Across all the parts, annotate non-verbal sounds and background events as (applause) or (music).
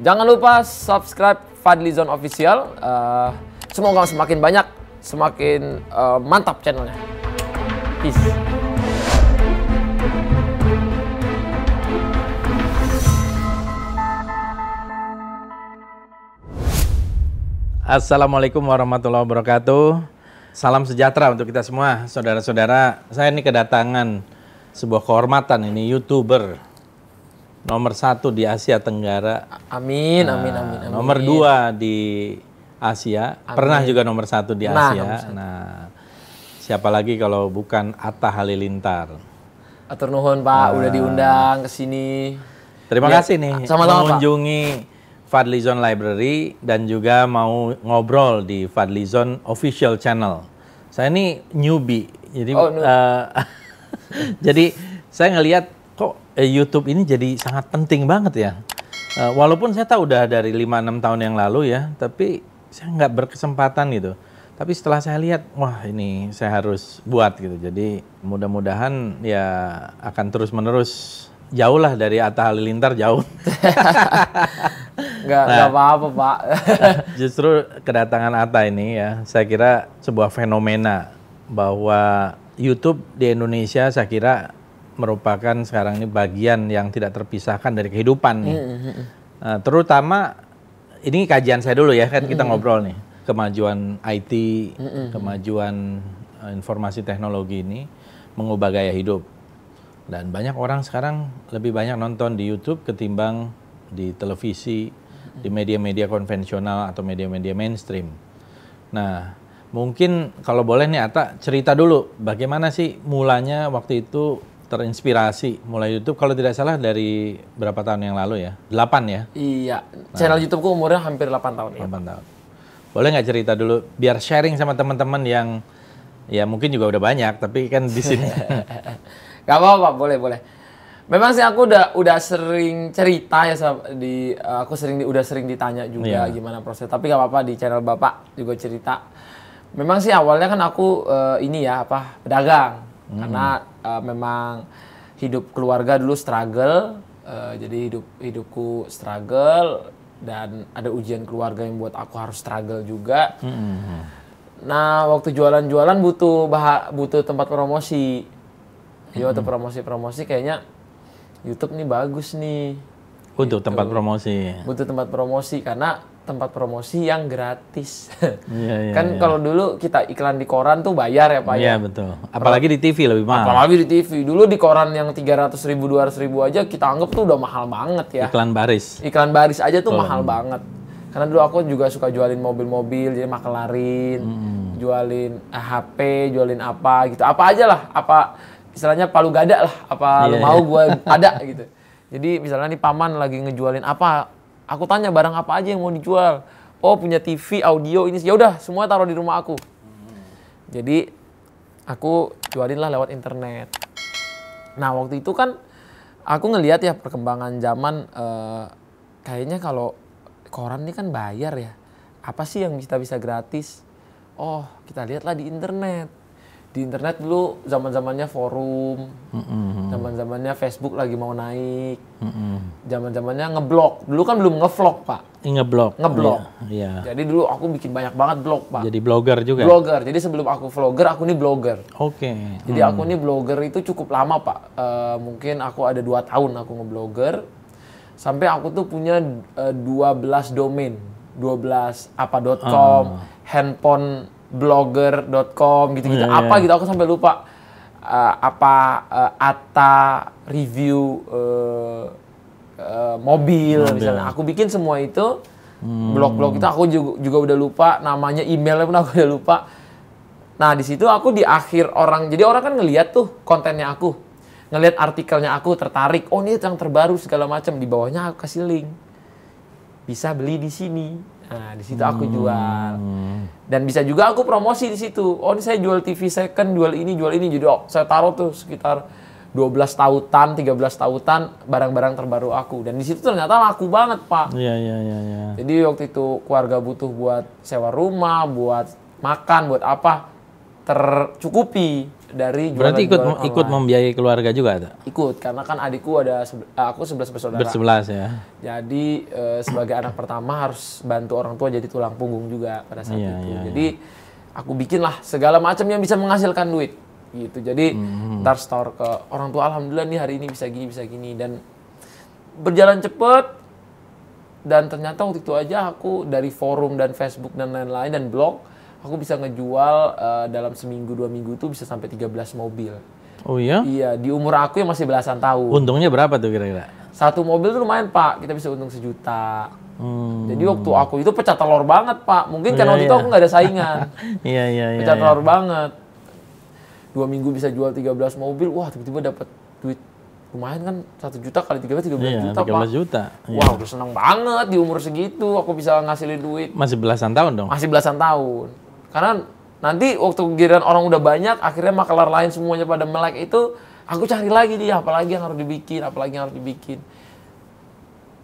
Jangan lupa subscribe Fadlizon Official. Uh, semoga semakin banyak, semakin uh, mantap channelnya. Peace. Assalamualaikum warahmatullahi wabarakatuh. Salam sejahtera untuk kita semua, saudara-saudara. Saya ini kedatangan sebuah kehormatan ini youtuber nomor satu di Asia Tenggara. Amin, amin, amin, amin. Nomor dua di Asia, pernah juga nomor satu di Nah, Asia. Nah, siapa lagi kalau bukan Atta Halilintar? Atur nuhun Pak, udah diundang ke sini. Terima Ya, kasih nih sama-sama, Pak. mengunjungi Fadlizon Library dan juga mau ngobrol di Fadlizon official channel. Saya ini newbie, jadi Oh, new- eh, (laughs) jadi saya ngelihat eh, YouTube ini jadi sangat penting banget ya. Eh, walaupun saya tahu udah dari 5-6 tahun yang lalu ya, tapi saya nggak berkesempatan gitu. Tapi setelah saya lihat, wah ini saya harus buat gitu. Jadi mudah-mudahan ya akan terus menerus jauh lah dari Atta Halilintar jauh. (laughs) Nggak, Nah. apa-apa Pak. Justru kedatangan Atta ini ya, saya kira sebuah fenomena bahwa YouTube di Indonesia saya kira merupakan sekarang ini bagian yang tidak terpisahkan dari kehidupan nih. Nah, terutama ini kajian saya dulu ya kan kita ngobrol nih kemajuan IT, kemajuan eh, informasi teknologi ini mengubah gaya hidup dan banyak orang sekarang lebih banyak nonton di YouTube ketimbang di televisi, di media-media konvensional atau media-media mainstream. Nah, mungkin kalau boleh nih Ata cerita dulu bagaimana sih mulanya waktu itu terinspirasi mulai YouTube kalau tidak salah dari berapa tahun yang lalu ya? 8 ya? iya, channel YouTubeku umurnya hampir 8 tahun ya. 8 tahun. Boleh nggak cerita dulu biar sharing sama teman-teman yang ya mungkin juga udah banyak tapi kan di sini (laughs) Gak apa-apa, boleh, boleh. Memang sih aku udah udah sering cerita ya di aku sering di- udah sering ditanya juga Iya. gimana proses. Tapi gak apa-apa di channel Bapak juga cerita. Memang sih awalnya kan aku eh, ini ya apa pedagang karena eh, memang hidup keluarga dulu struggle. eh, jadi hidup hidupku struggle dan ada ujian keluarga yang buat aku harus struggle juga. Nah, waktu jualan-jualan butuh bah butuh tempat promosi. Jadi waktu promosi-promosi kayaknya YouTube nih bagus nih. untuk tempat promosi. Butuh tempat promosi karena tempat promosi yang gratis. (laughs) Iya, iya, kan kalau dulu kita iklan di koran tuh bayar ya Pak Iya ya. betul. Apalagi di TV lebih mahal. Apalagi di TV. Dulu di koran yang 300 ribu, 200 ribu aja kita anggap tuh udah mahal banget ya. Iklan baris. Iklan baris aja tuh mahal banget. Karena dulu aku juga suka jualin mobil-mobil, jadi makelarin, jualin eh, HP, jualin apa gitu. Apa aja lah, apa istilahnya palu gada lah, apa lu Iya, mau gua (laughs) ada gitu. Jadi misalnya nih paman lagi ngejualin apa, aku tanya barang apa aja yang mau dijual. Oh punya TV, audio ini, ya udah semua taruh di rumah aku. Jadi aku jualin lah lewat internet. Nah waktu itu kan aku ngelihat ya perkembangan zaman eh, kayaknya kalau koran ini kan bayar ya. Apa sih yang kita bisa gratis? Oh kita lihatlah di internet. Di internet dulu zaman zamannya forum, zaman zamannya Facebook lagi mau naik, zaman zamannya ngeblog. Dulu kan belum ngevlog pak, Ini Ngeblok. ngeblog. Iya. Jadi dulu aku bikin banyak banget blog pak. Jadi blogger juga. Blogger. Jadi sebelum aku vlogger, aku nih blogger. Oke. Jadi aku nih blogger itu cukup lama pak. Eh, mungkin aku ada dua tahun aku ngeblogger. Sampai aku tuh punya eh, 12 domain. 12 apa.com, handphoneblogger.com gitu-gitu. Iya, apa gitu aku sampai lupa. Eh, apa eh, Ata review eh, eh, mobil, misalnya. Aku bikin semua itu. Blog-blog itu aku juga, juga udah lupa namanya, emailnya pun (laughs) aku udah lupa. Nah di situ aku di akhir orang, jadi orang kan ngelihat tuh kontennya aku, ngelihat artikelnya aku tertarik. Oh ini yang terbaru segala macam di bawahnya aku kasih link, bisa beli di sini. Nah di situ aku jual. Dan bisa juga aku promosi di situ. Oh ini saya jual TV second, jual ini, jual ini. Jadi oh, saya taruh tuh sekitar 12 tautan, 13 tautan barang-barang terbaru aku. Dan di situ ternyata laku banget pak. Iya iya iya. iya. Jadi waktu itu keluarga butuh buat sewa rumah, buat makan, buat apa tercukupi dari Berarti ikut jualan-jualan ikut online. membiayai keluarga juga ada? ikut karena kan adikku ada eh, aku sebelas bersaudara. Bersebelas ya. Jadi eh, sebagai anak pertama harus bantu orang tua jadi tulang punggung juga pada saat Iya, itu. iya, Jadi aku bikinlah segala macam yang bisa menghasilkan duit gitu. Jadi Hmm. ntar store ke orang tua alhamdulillah nih hari ini bisa gini bisa gini dan berjalan cepet dan ternyata waktu itu aja aku dari forum dan Facebook dan lain-lain dan blog aku bisa ngejual eh, dalam seminggu dua minggu tuh bisa sampai 13 mobil. Oh iya? Iya, di umur aku yang masih belasan tahun. Untungnya berapa tuh kira-kira? Satu mobil tuh lumayan pak, kita bisa untung sejuta. Hmm. Jadi waktu aku itu pecah telur banget pak. Mungkin karena Iya, waktu itu iya. aku nggak ada saingan. (laughs) Iya iya iya. pecah iya. telur banget. Dua minggu bisa jual 13 mobil, wah tiba-tiba dapat duit lumayan kan satu juta kali 13 13 Iya, juta 13 pak. juta. Iya. Wah udah seneng banget di umur segitu aku bisa ngasilin duit. Masih belasan tahun dong. Masih belasan tahun. Karena nanti waktu giliran orang udah banyak, akhirnya makelar lain semuanya pada melek itu, aku cari lagi dia, apalagi yang harus dibikin, apalagi yang harus dibikin.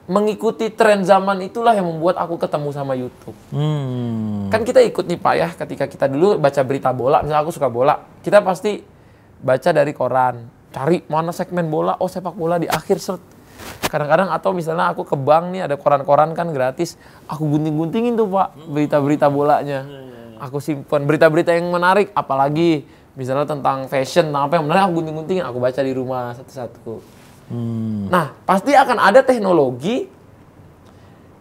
Mengikuti tren zaman itulah yang membuat aku ketemu sama YouTube. Hmm. Kan kita ikut nih Pak ya, ketika kita dulu baca berita bola, misalnya aku suka bola, kita pasti baca dari koran, cari mana segmen bola, oh sepak bola di akhir set. Kadang-kadang atau misalnya aku ke bank nih ada koran-koran kan gratis, aku gunting-guntingin tuh Pak berita-berita bolanya. Aku simpen berita-berita yang menarik, apalagi misalnya tentang fashion, tentang apa yang menarik aku gunting-guntingin, aku baca di rumah satu-satu. Hmm. Nah, pasti akan ada teknologi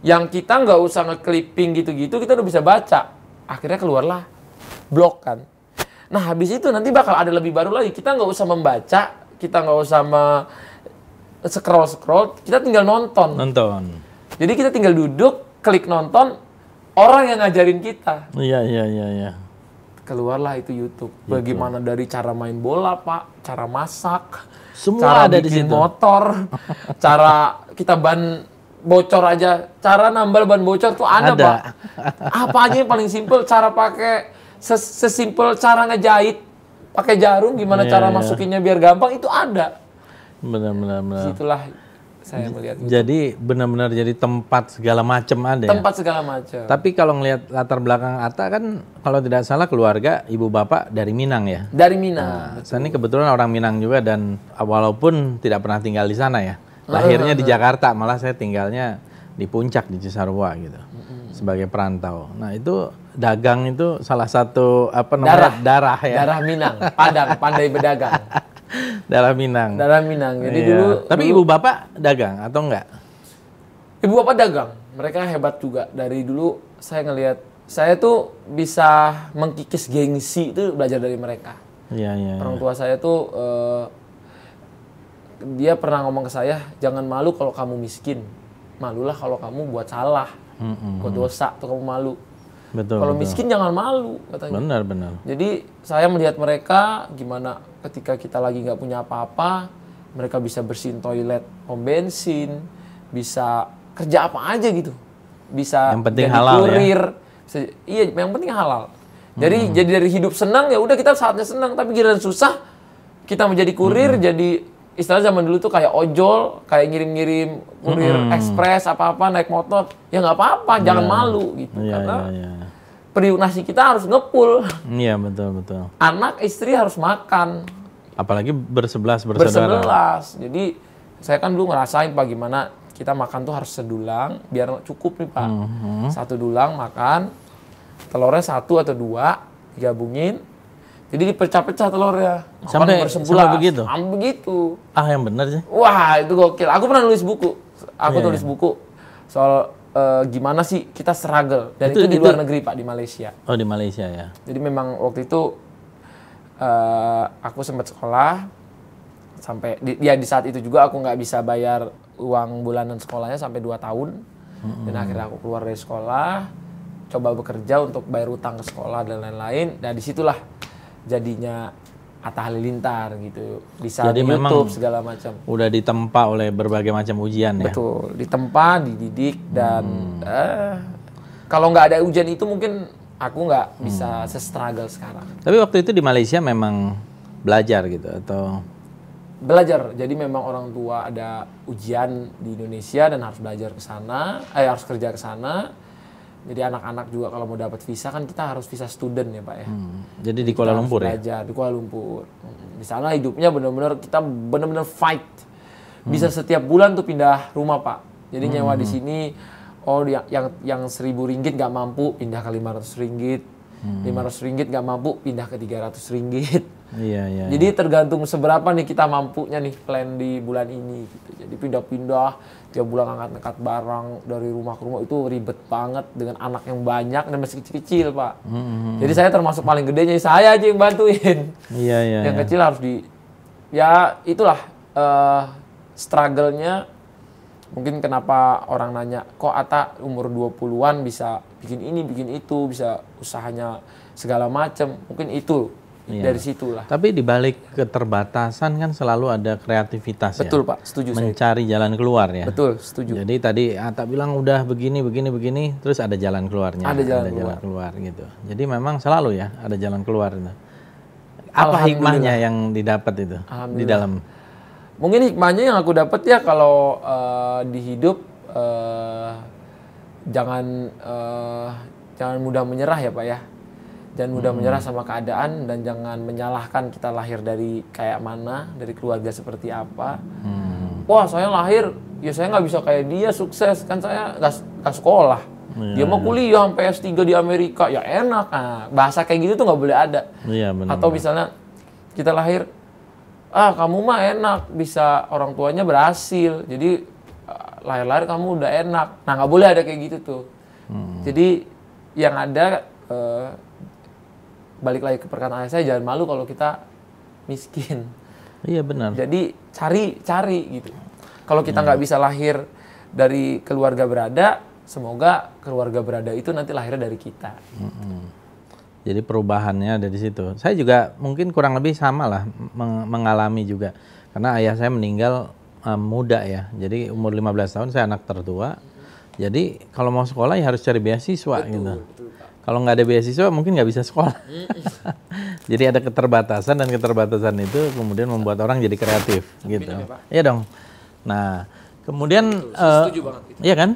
yang kita nggak usah ngeclipping gitu-gitu, kita udah bisa baca. Akhirnya keluarlah blog kan. Nah, habis itu nanti bakal ada lebih baru lagi. Kita nggak usah membaca, kita nggak usah me scroll scroll, kita tinggal nonton. Nonton. Jadi kita tinggal duduk, klik nonton, orang yang ngajarin kita. Iya iya iya iya. Keluarlah itu YouTube. Bagaimana dari cara main bola, Pak, cara masak, Semua cara ada di bikin situ. motor, (laughs) cara kita ban bocor aja, cara nambal ban bocor tuh ada, Ada. Pak. Apa aja yang paling simpel, cara pakai ses sesimpel cara ngejahit pakai jarum gimana Iya, cara iya. masukinnya biar gampang itu ada. Benar benar benar. Situlah saya melihat Jadi benar-benar jadi tempat segala macam ada ya. tempat segala macam. Tapi kalau ngelihat latar belakang Ata kan kalau tidak salah keluarga ibu bapak dari Minang ya. Dari Minang. Saya ini kebetulan orang Minang juga dan walaupun tidak pernah tinggal di sana ya. Lahirnya di Jakarta, malah saya tinggalnya di puncak di Cisarua gitu. Sebagai perantau. Nah, itu dagang itu salah satu apa namanya darah, ya. Darah Minang, Padang, pandai berdagang. (laughs) (laughs) Darah Minang. Darah Minang. Jadi Iya. dulu Tapi ibu bapak dagang atau enggak? Ibu bapak dagang, mereka hebat juga. Dari dulu saya ngelihat, saya tuh bisa mengkikis gengsi itu belajar dari mereka. Iya, iya. iya. Orang tua saya tuh eh, dia pernah ngomong ke saya, jangan malu kalau kamu miskin, malulah kalau kamu buat salah, Mm-mm. buat dosa tuh kamu malu. Betul. Kalau betul. miskin jangan malu katanya. Benar, benar. Jadi saya melihat mereka gimana ketika kita lagi nggak punya apa-apa, mereka bisa bersihin toilet, pom bensin, bisa kerja apa aja gitu, bisa Yang penting jadi halal ya? kurir, bisa, iya yang penting halal. Jadi Hmm. jadi dari hidup senang ya udah kita saatnya senang, tapi giliran susah kita menjadi kurir, Hmm. jadi istilah zaman dulu tuh kayak ojol, kayak ngirim-ngirim kurir Hmm. ekspres apa-apa naik motor, ya nggak apa-apa, jangan malu gitu, Iya, karena iya, iya. periuk nasi kita harus ngepul Iya, betul, betul. anak istri harus makan Apalagi bersebelas bersaudara. bersebelas jadi saya kan dulu ngerasain pak gimana kita makan tuh harus sedulang biar cukup nih pak Mhm. satu dulang makan telurnya satu atau dua digabungin jadi dipecah-pecah telurnya Sampai- sampai begitu? sampai begitu. Ah, yang benar sih. wah itu gokil. Aku pernah nulis buku. Aku Iya, tulis buku soal eh, gimana sih kita struggle. Dan Itu- itu, di itu- luar negeri pak di Malaysia. Oh, di Malaysia ya. Jadi memang waktu itu eh, aku sempat sekolah. Sampai di, ya di saat itu juga aku nggak bisa bayar uang bulanan sekolahnya sampai 2 tahun. Dan akhirnya aku keluar dari sekolah coba bekerja untuk bayar utang ke sekolah dan lain-lain. Dan di situlah jadinya Atta Halilintar gitu bisa Jadi di memang- YouTube segala macam Udah ditempa oleh berbagai macam ujian ya. betul ditempa dididik dan eh, kalau nggak ada ujian itu mungkin aku nggak bisa se-struggle sekarang Tapi waktu itu di Malaysia memang belajar gitu atau belajar. Jadi memang orang tua ada ujian di Indonesia dan harus belajar ke sana, eh harus kerja ke sana. Jadi anak-anak juga kalau mau dapat visa kan kita harus visa student ya pak ya. Hmm. Jadi di Kuala Lumpur ya? Belajar di Kuala Lumpur. Hmm. Di sana hidupnya benar-benar kita benar-benar fight. Bisa setiap bulan tuh pindah rumah pak. Jadi nyewa di sini, oh yang yang yang seribu ringgit nggak mampu pindah ke 500 ringgit. 500 ringgit nggak mampu pindah ke 300 ringgit. Iya, iya. Jadi tergantung seberapa nih kita mampunya nih plan di bulan ini gitu. Jadi pindah-pindah tiap bulan angkat-angkat barang dari rumah ke rumah itu ribet banget dengan anak yang banyak dan masih kecil-kecil, Pak. Jadi saya termasuk paling gedenya saya aja yang bantuin. Iya, iya. yang iya. kecil harus di ya itulah eh struggle-nya mungkin kenapa orang nanya kok Ata umur 20-an bisa bikin ini, bikin itu, bisa usahanya segala macam. Mungkin itu Iya. dari situlah. Tapi di balik keterbatasan kan selalu ada kreativitas ya. Betul, Pak. Setuju saya. Mencari jalan keluar ya. Betul, setuju. Jadi tadi Ata bilang udah begini, begini, begini, terus ada jalan keluarnya. Ada jalan jalan keluar gitu. Jadi memang selalu ya ada jalan keluar itu. Apa hikmahnya yang didapat itu di dalam? Mungkin hikmahnya yang aku dapat ya kalau eh, di hidup eh, jangan eh, jangan mudah menyerah ya Pak ya. Jangan mudah menyerah sama keadaan dan jangan menyalahkan kita lahir dari kayak mana, dari keluarga seperti apa. Wah saya lahir, ya saya nggak bisa kayak dia sukses kan saya nggak sekolah. dia mau kuliah sampai S3 di Amerika, ya enak. Nah, bahasa kayak gitu tuh nggak boleh ada. Iya benar. Atau misalnya kita lahir, ah kamu mah enak, bisa orang tuanya berhasil, jadi ah, lahir-lahir kamu udah enak. Nah nggak boleh ada kayak gitu tuh. Jadi yang ada eh, balik lagi ke perkataan ayah saya jangan malu kalau kita miskin. Iya benar. Jadi cari cari gitu. Kalau kita nggak bisa lahir dari keluarga berada, semoga keluarga berada itu nanti lahirnya dari kita. Jadi perubahannya ada di situ. Saya juga mungkin kurang lebih sama lah meng- mengalami juga. Karena ayah saya meninggal eh, muda ya. Jadi umur 15 tahun saya anak tertua. Jadi kalau mau sekolah ya harus cari beasiswa gitu. Kalau nggak ada beasiswa mungkin nggak bisa sekolah. (laughs) jadi ada keterbatasan dan keterbatasan itu kemudian membuat orang jadi kreatif gitu. Iya dong. Nah kemudian eh, Setuju banget. Iya kan?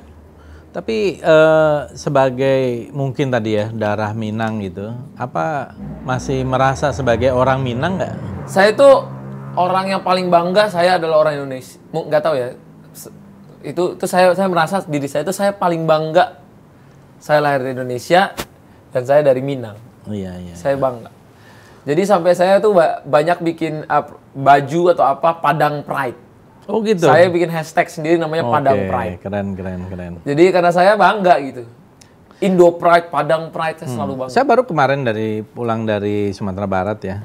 Tapi eh, sebagai mungkin tadi ya darah Minang gitu, apa masih merasa sebagai orang Minang nggak? Saya itu orang yang paling bangga saya adalah orang Indonesia. Nggak tahu ya. Itu itu saya saya merasa diri saya itu saya paling bangga. Saya lahir di Indonesia dan saya dari Minang. Iya iya. Saya bangga. Jadi sampai saya tuh ba- banyak bikin ap- baju atau apa Padang Pride. Oh gitu. Saya bikin hashtag sendiri namanya Oke, Padang Pride. Keren keren keren. Jadi karena saya bangga gitu. Indo Pride, Padang Pride saya selalu bangga. Saya baru kemarin dari pulang dari Sumatera Barat ya,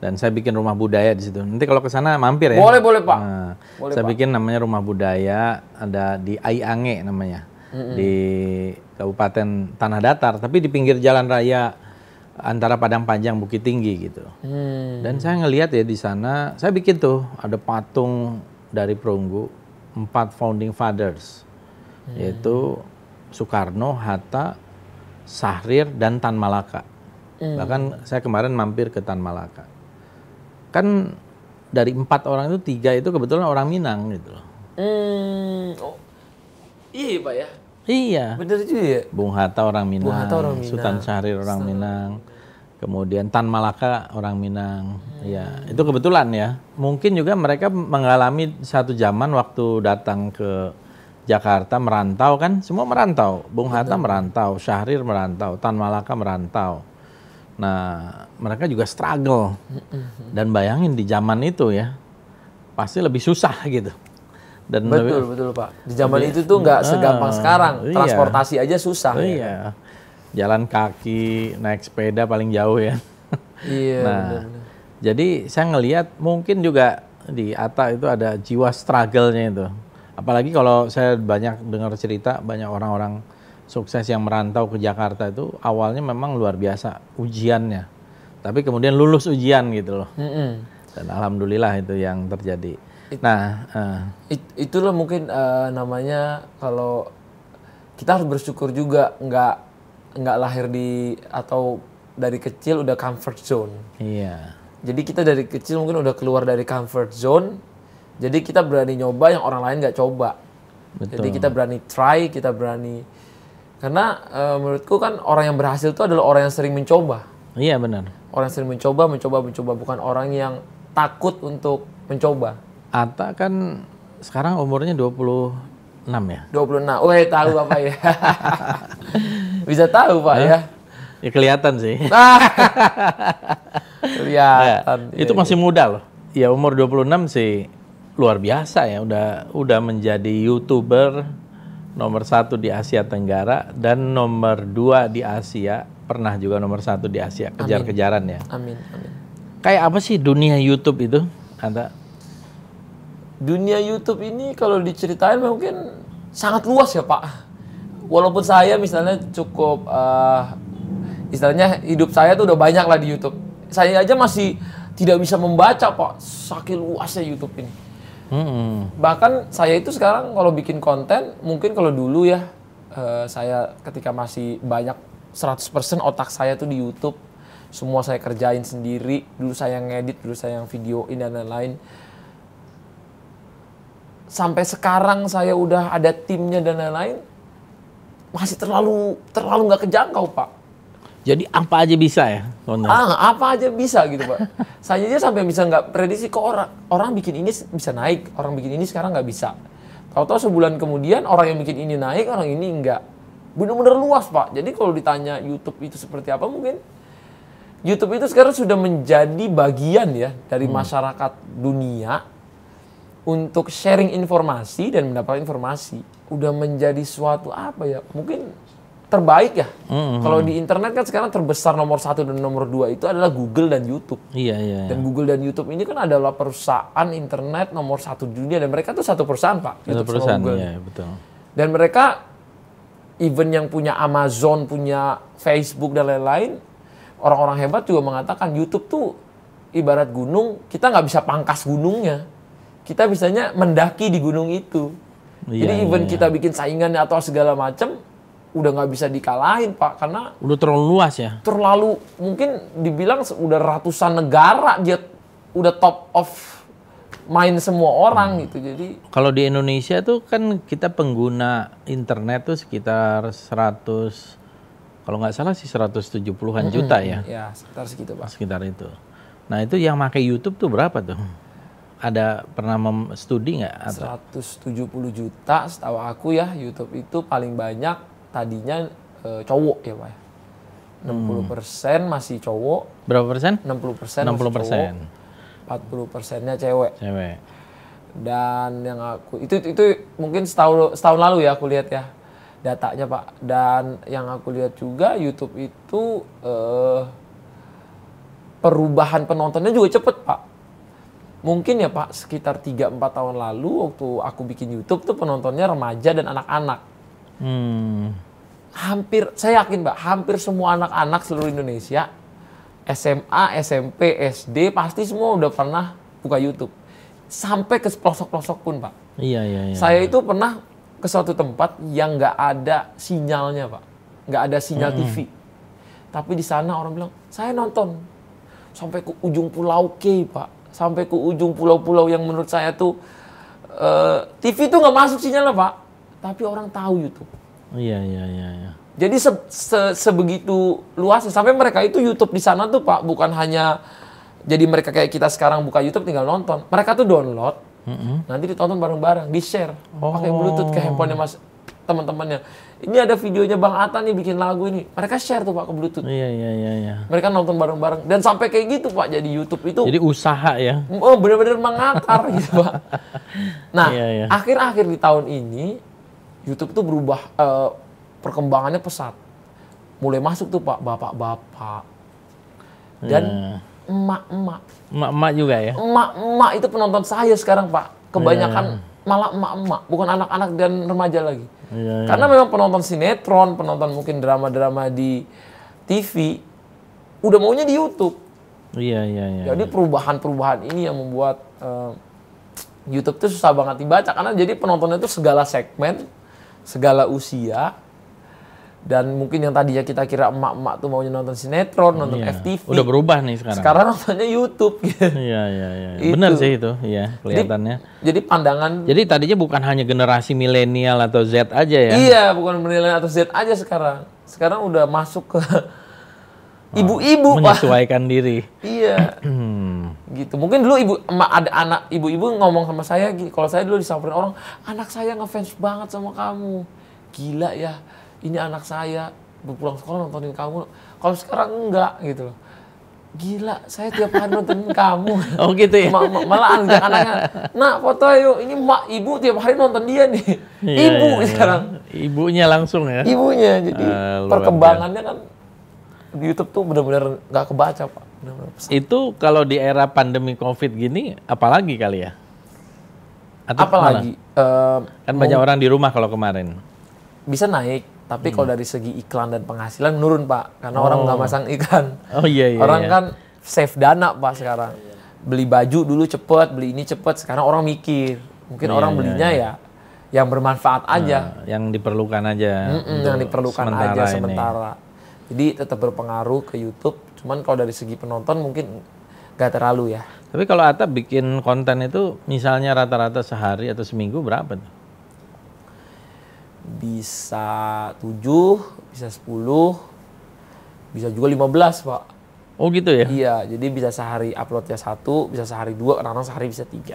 dan saya bikin rumah budaya di situ. Nanti kalau ke sana mampir ya. Boleh boleh Pak. Nah, Boleh, saya bikin namanya rumah budaya ada di Aiange namanya di Kabupaten Tanah Datar, tapi di pinggir jalan raya antara Padang Panjang Bukit Tinggi gitu. Hmm. Dan saya ngelihat ya di sana, saya bikin tuh ada patung dari perunggu empat founding fathers, yaitu Soekarno, Hatta, Sahrir dan Tan Malaka. Bahkan saya kemarin mampir ke Tan Malaka. Kan dari empat orang itu tiga itu kebetulan orang Minang gitu loh. Hmm. Oh. Iya Pak ya. Iya. Bener juga ya. Bung Hatta orang Minang, Hatta orang Minang. Sultan Syahrir orang Minang, kemudian Tan Malaka orang Minang. Ya, itu kebetulan ya. Mungkin juga mereka mengalami satu zaman waktu datang ke Jakarta merantau kan, semua merantau. Bung Hatta merantau, Syahrir merantau, Tan Malaka merantau. Nah, mereka juga struggle. Dan bayangin di zaman itu ya, pasti lebih susah gitu. Dan lebih- Betul betul Pak. Di zaman itu tuh nggak segampang sekarang. iya. Transportasi aja susah. ya. Iya. Jalan kaki, naik sepeda paling jauh ya. Iya. nah, bener-bener. jadi saya ngelihat mungkin juga di Ata itu ada jiwa struggle-nya itu. Apalagi kalau saya banyak dengar cerita banyak orang-orang sukses yang merantau ke Jakarta itu awalnya memang luar biasa ujiannya. Tapi kemudian lulus ujian gitu loh. Mm-mm. Dan alhamdulillah itu yang terjadi. Nah, eh, It- itulah mungkin eh, namanya kalau kita harus bersyukur juga nggak nggak lahir di atau dari kecil udah comfort zone. iya. Jadi kita dari kecil mungkin udah keluar dari comfort zone. Jadi kita berani nyoba yang orang lain nggak coba. Jadi kita berani try, kita berani Karena uh, menurutku kan orang yang berhasil itu adalah orang yang sering mencoba. Iya benar. Orang yang sering mencoba, mencoba, mencoba, bukan orang yang takut untuk mencoba. Atta kan sekarang umurnya 26 ya? 26. Oh, ya tahu Bapak ya. Bisa tahu Pak ya. Ya kelihatan sih. (laughs) kelihatan. Ya, itu masih muda loh. Ya umur 26 sih luar biasa ya. Udah udah menjadi youtuber nomor satu di Asia Tenggara dan nomor dua di Asia. Pernah juga nomor satu di Asia kejar-kejaran ya. Amin. Amin. Kayak apa sih dunia YouTube itu, Anda? Dunia YouTube ini kalau diceritain mungkin sangat luas ya Pak. Walaupun saya misalnya cukup uh, istilahnya hidup saya tuh udah banyak lah di YouTube. Saya aja masih tidak bisa membaca Pak, saking luasnya YouTube ini. Hmm. Bahkan saya itu sekarang kalau bikin konten, mungkin kalau dulu ya uh, saya ketika masih banyak 100% otak saya tuh di YouTube, semua saya kerjain sendiri. Dulu saya ngedit, dulu saya yang videoin dan lain-lain sampai sekarang saya udah ada timnya dan lain-lain masih terlalu terlalu nggak kejangkau pak. Jadi apa aja bisa ya? Ah, apa aja bisa gitu pak. (laughs) saya aja sampai bisa nggak prediksi kok orang orang bikin ini bisa naik, orang bikin ini sekarang nggak bisa. Tahu-tahu sebulan kemudian orang yang bikin ini naik, orang ini enggak. Benar-benar luas pak. Jadi kalau ditanya YouTube itu seperti apa mungkin YouTube itu sekarang sudah menjadi bagian ya dari hmm. masyarakat dunia untuk sharing informasi dan mendapatkan informasi udah menjadi suatu apa ya? Mungkin terbaik ya. Mm-hmm. kalau di internet kan sekarang terbesar nomor satu dan nomor dua itu adalah Google dan YouTube. Iya, iya iya. Dan Google dan YouTube ini kan adalah perusahaan internet nomor satu di dunia dan mereka tuh satu perusahaan pak. Satu perusahaan Google. iya betul. Dan mereka even yang punya Amazon punya Facebook dan lain-lain orang-orang hebat juga mengatakan YouTube tuh ibarat gunung kita nggak bisa pangkas gunungnya kita bisanya mendaki di gunung itu. Iya, Jadi even iya. kita bikin saingannya atau segala macam udah nggak bisa dikalahin pak karena udah terlalu luas ya. Terlalu mungkin dibilang udah ratusan negara dia udah top of main semua orang hmm. gitu. Jadi kalau di Indonesia tuh kan kita pengguna internet tuh sekitar 100 kalau nggak salah sih 170-an -hmm. juta ya. Ya, sekitar segitu, Pak. Sekitar itu. Nah, itu yang pakai YouTube tuh berapa tuh? Ada pernah studi nggak? 170 juta setahu aku ya YouTube itu paling banyak tadinya e, cowok ya pak. 60 hmm. persen masih cowok. Berapa persen? 60 persen. 60 persen. 40 persennya cewek. Cewek. Dan yang aku itu itu mungkin setahun setahun lalu ya aku lihat ya datanya pak. Dan yang aku lihat juga YouTube itu eh, perubahan penontonnya juga cepet pak mungkin ya Pak sekitar 3-4 tahun lalu waktu aku bikin YouTube tuh penontonnya remaja dan anak-anak. Hmm. Hampir, saya yakin Pak, hampir semua anak-anak seluruh Indonesia, SMA, SMP, SD, pasti semua udah pernah buka YouTube. Sampai ke pelosok-pelosok pun Pak. Iya, iya, iya. Saya itu pernah ke suatu tempat yang nggak ada sinyalnya Pak. Nggak ada sinyal hmm. TV. Tapi di sana orang bilang, saya nonton. Sampai ke ujung pulau K Pak sampai ke ujung pulau-pulau yang menurut saya tuh uh, eh, TV tuh nggak masuk sinyalnya pak, tapi orang tahu YouTube. Iya iya iya. iya. Jadi se se sebegitu luasnya sampai mereka itu YouTube di sana tuh pak bukan hanya jadi mereka kayak kita sekarang buka YouTube tinggal nonton, mereka tuh download, mm -hmm. nanti ditonton bareng-bareng, di share, oh. pakai Bluetooth ke handphonenya mas teman-temannya. Ini ada videonya Bang Ata nih bikin lagu ini. Mereka share tuh Pak ke Bluetooth. Iya iya iya iya. Mereka nonton bareng-bareng dan sampai kayak gitu Pak jadi YouTube itu. Jadi usaha ya. Oh benar-benar mengakar (laughs) gitu Pak. Nah, iya, iya. akhir-akhir di tahun ini YouTube tuh berubah uh, perkembangannya pesat. Mulai masuk tuh Pak bapak-bapak. Dan iya. emak-emak. Emak-emak juga ya. Emak-emak itu penonton saya sekarang Pak. Kebanyakan iya. Malah emak-emak, bukan anak-anak dan remaja lagi. Iya, iya. Karena memang penonton sinetron, penonton mungkin drama-drama di TV, udah maunya di YouTube. Iya, iya, iya. Jadi perubahan-perubahan ini yang membuat uh, YouTube itu susah banget dibaca karena jadi penontonnya itu segala segmen, segala usia, Dan mungkin yang tadinya kita kira emak-emak tuh maunya nonton sinetron, nonton Iya. FTV. Udah berubah nih sekarang. Sekarang nontonnya YouTube. gitu. Iya, iya, iya. Benar sih itu, iya, kelihatannya. Jadi pandangan Jadi tadinya bukan hanya generasi milenial atau Z aja ya. iya bukan milenial atau Z aja sekarang. Sekarang udah masuk ke ibu-ibu, Pak. menyesuaikan diri. Iya. Hmm. gitu mungkin dulu ibu emak ada anak ibu-ibu ngomong sama saya kalau saya dulu disamperin orang anak saya ngefans banget sama kamu gila ya ini anak saya berpulang sekolah nontonin kamu kalau sekarang enggak gitu loh gila saya tiap hari nontonin (laughs) kamu Oh gitu ya. Ma- ma- malah anaknya nak foto yuk ini mak ibu tiap hari nonton dia nih Iya, ibu iya, iya. sekarang Ibunya langsung ya. ibunya jadi luar perkembangannya kan di YouTube tuh benar-benar nggak kebaca pak benar-benar pesat. Itu kalau di era pandemi Covid gini, apalagi kali ya? Atau apalagi malah? Kan banyak orang di rumah kalau kemarin. bisa naik tapi Hmm. kalau dari segi iklan dan penghasilan menurun pak karena orang nggak masang iklan Oh iya iya. orang iya. kan save dana pak sekarang beli baju dulu cepet beli ini cepet sekarang orang mikir mungkin Iya, orang iya, belinya ya yang bermanfaat aja Nah, yang diperlukan aja. Yang diperlukan sementara aja ini. sementara jadi tetap berpengaruh ke YouTube cuman kalau dari segi penonton mungkin nggak terlalu ya Tapi kalau Ata bikin konten itu misalnya rata-rata sehari atau seminggu berapa tuh? Bisa 7 bisa 10 bisa juga 15 pak Oh gitu ya? Iya, jadi bisa sehari uploadnya satu, bisa sehari dua, kadang-kadang sehari bisa tiga.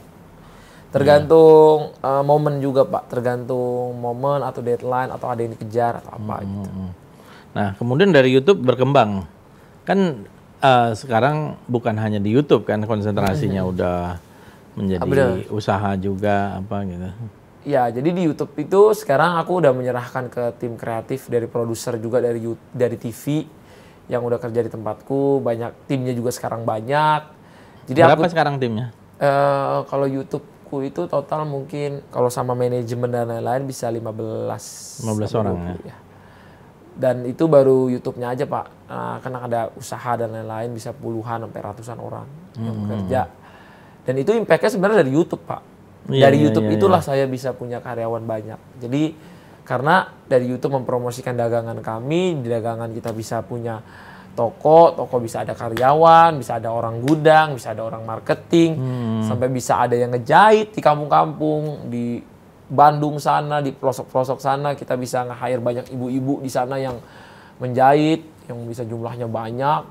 Tergantung eh, momen juga pak, tergantung momen atau deadline atau ada yang dikejar atau apa gitu. Hmm. Nah, kemudian dari YouTube berkembang. Kan eh, sekarang bukan hanya di YouTube kan konsentrasinya (laughs) udah menjadi Ah, usaha juga apa gitu. Ya, jadi di YouTube itu sekarang aku udah menyerahkan ke tim kreatif dari produser juga dari dari TV yang udah kerja di tempatku, banyak timnya juga sekarang banyak. Jadi Berapa aku sekarang timnya? eh, kalau YouTubeku itu total mungkin kalau sama manajemen dan lain-lain bisa 15 15 sampai orang 20 ya. Dan itu baru YouTube-nya aja Pak. Nah, karena ada usaha dan lain-lain bisa puluhan sampai ratusan orang yang Hmm. bekerja. Dan itu impact-nya sebenarnya dari YouTube Pak. Iya, dari iya, YouTube iya, itulah saya bisa punya karyawan banyak. Jadi karena dari YouTube mempromosikan dagangan kami, di dagangan kita bisa punya toko, toko bisa ada karyawan, bisa ada orang gudang, bisa ada orang marketing, sampai bisa ada yang ngejahit di kampung-kampung, di Bandung sana, di pelosok-pelosok sana. Kita bisa nge-hire banyak ibu-ibu di sana yang menjahit, yang bisa jumlahnya banyak.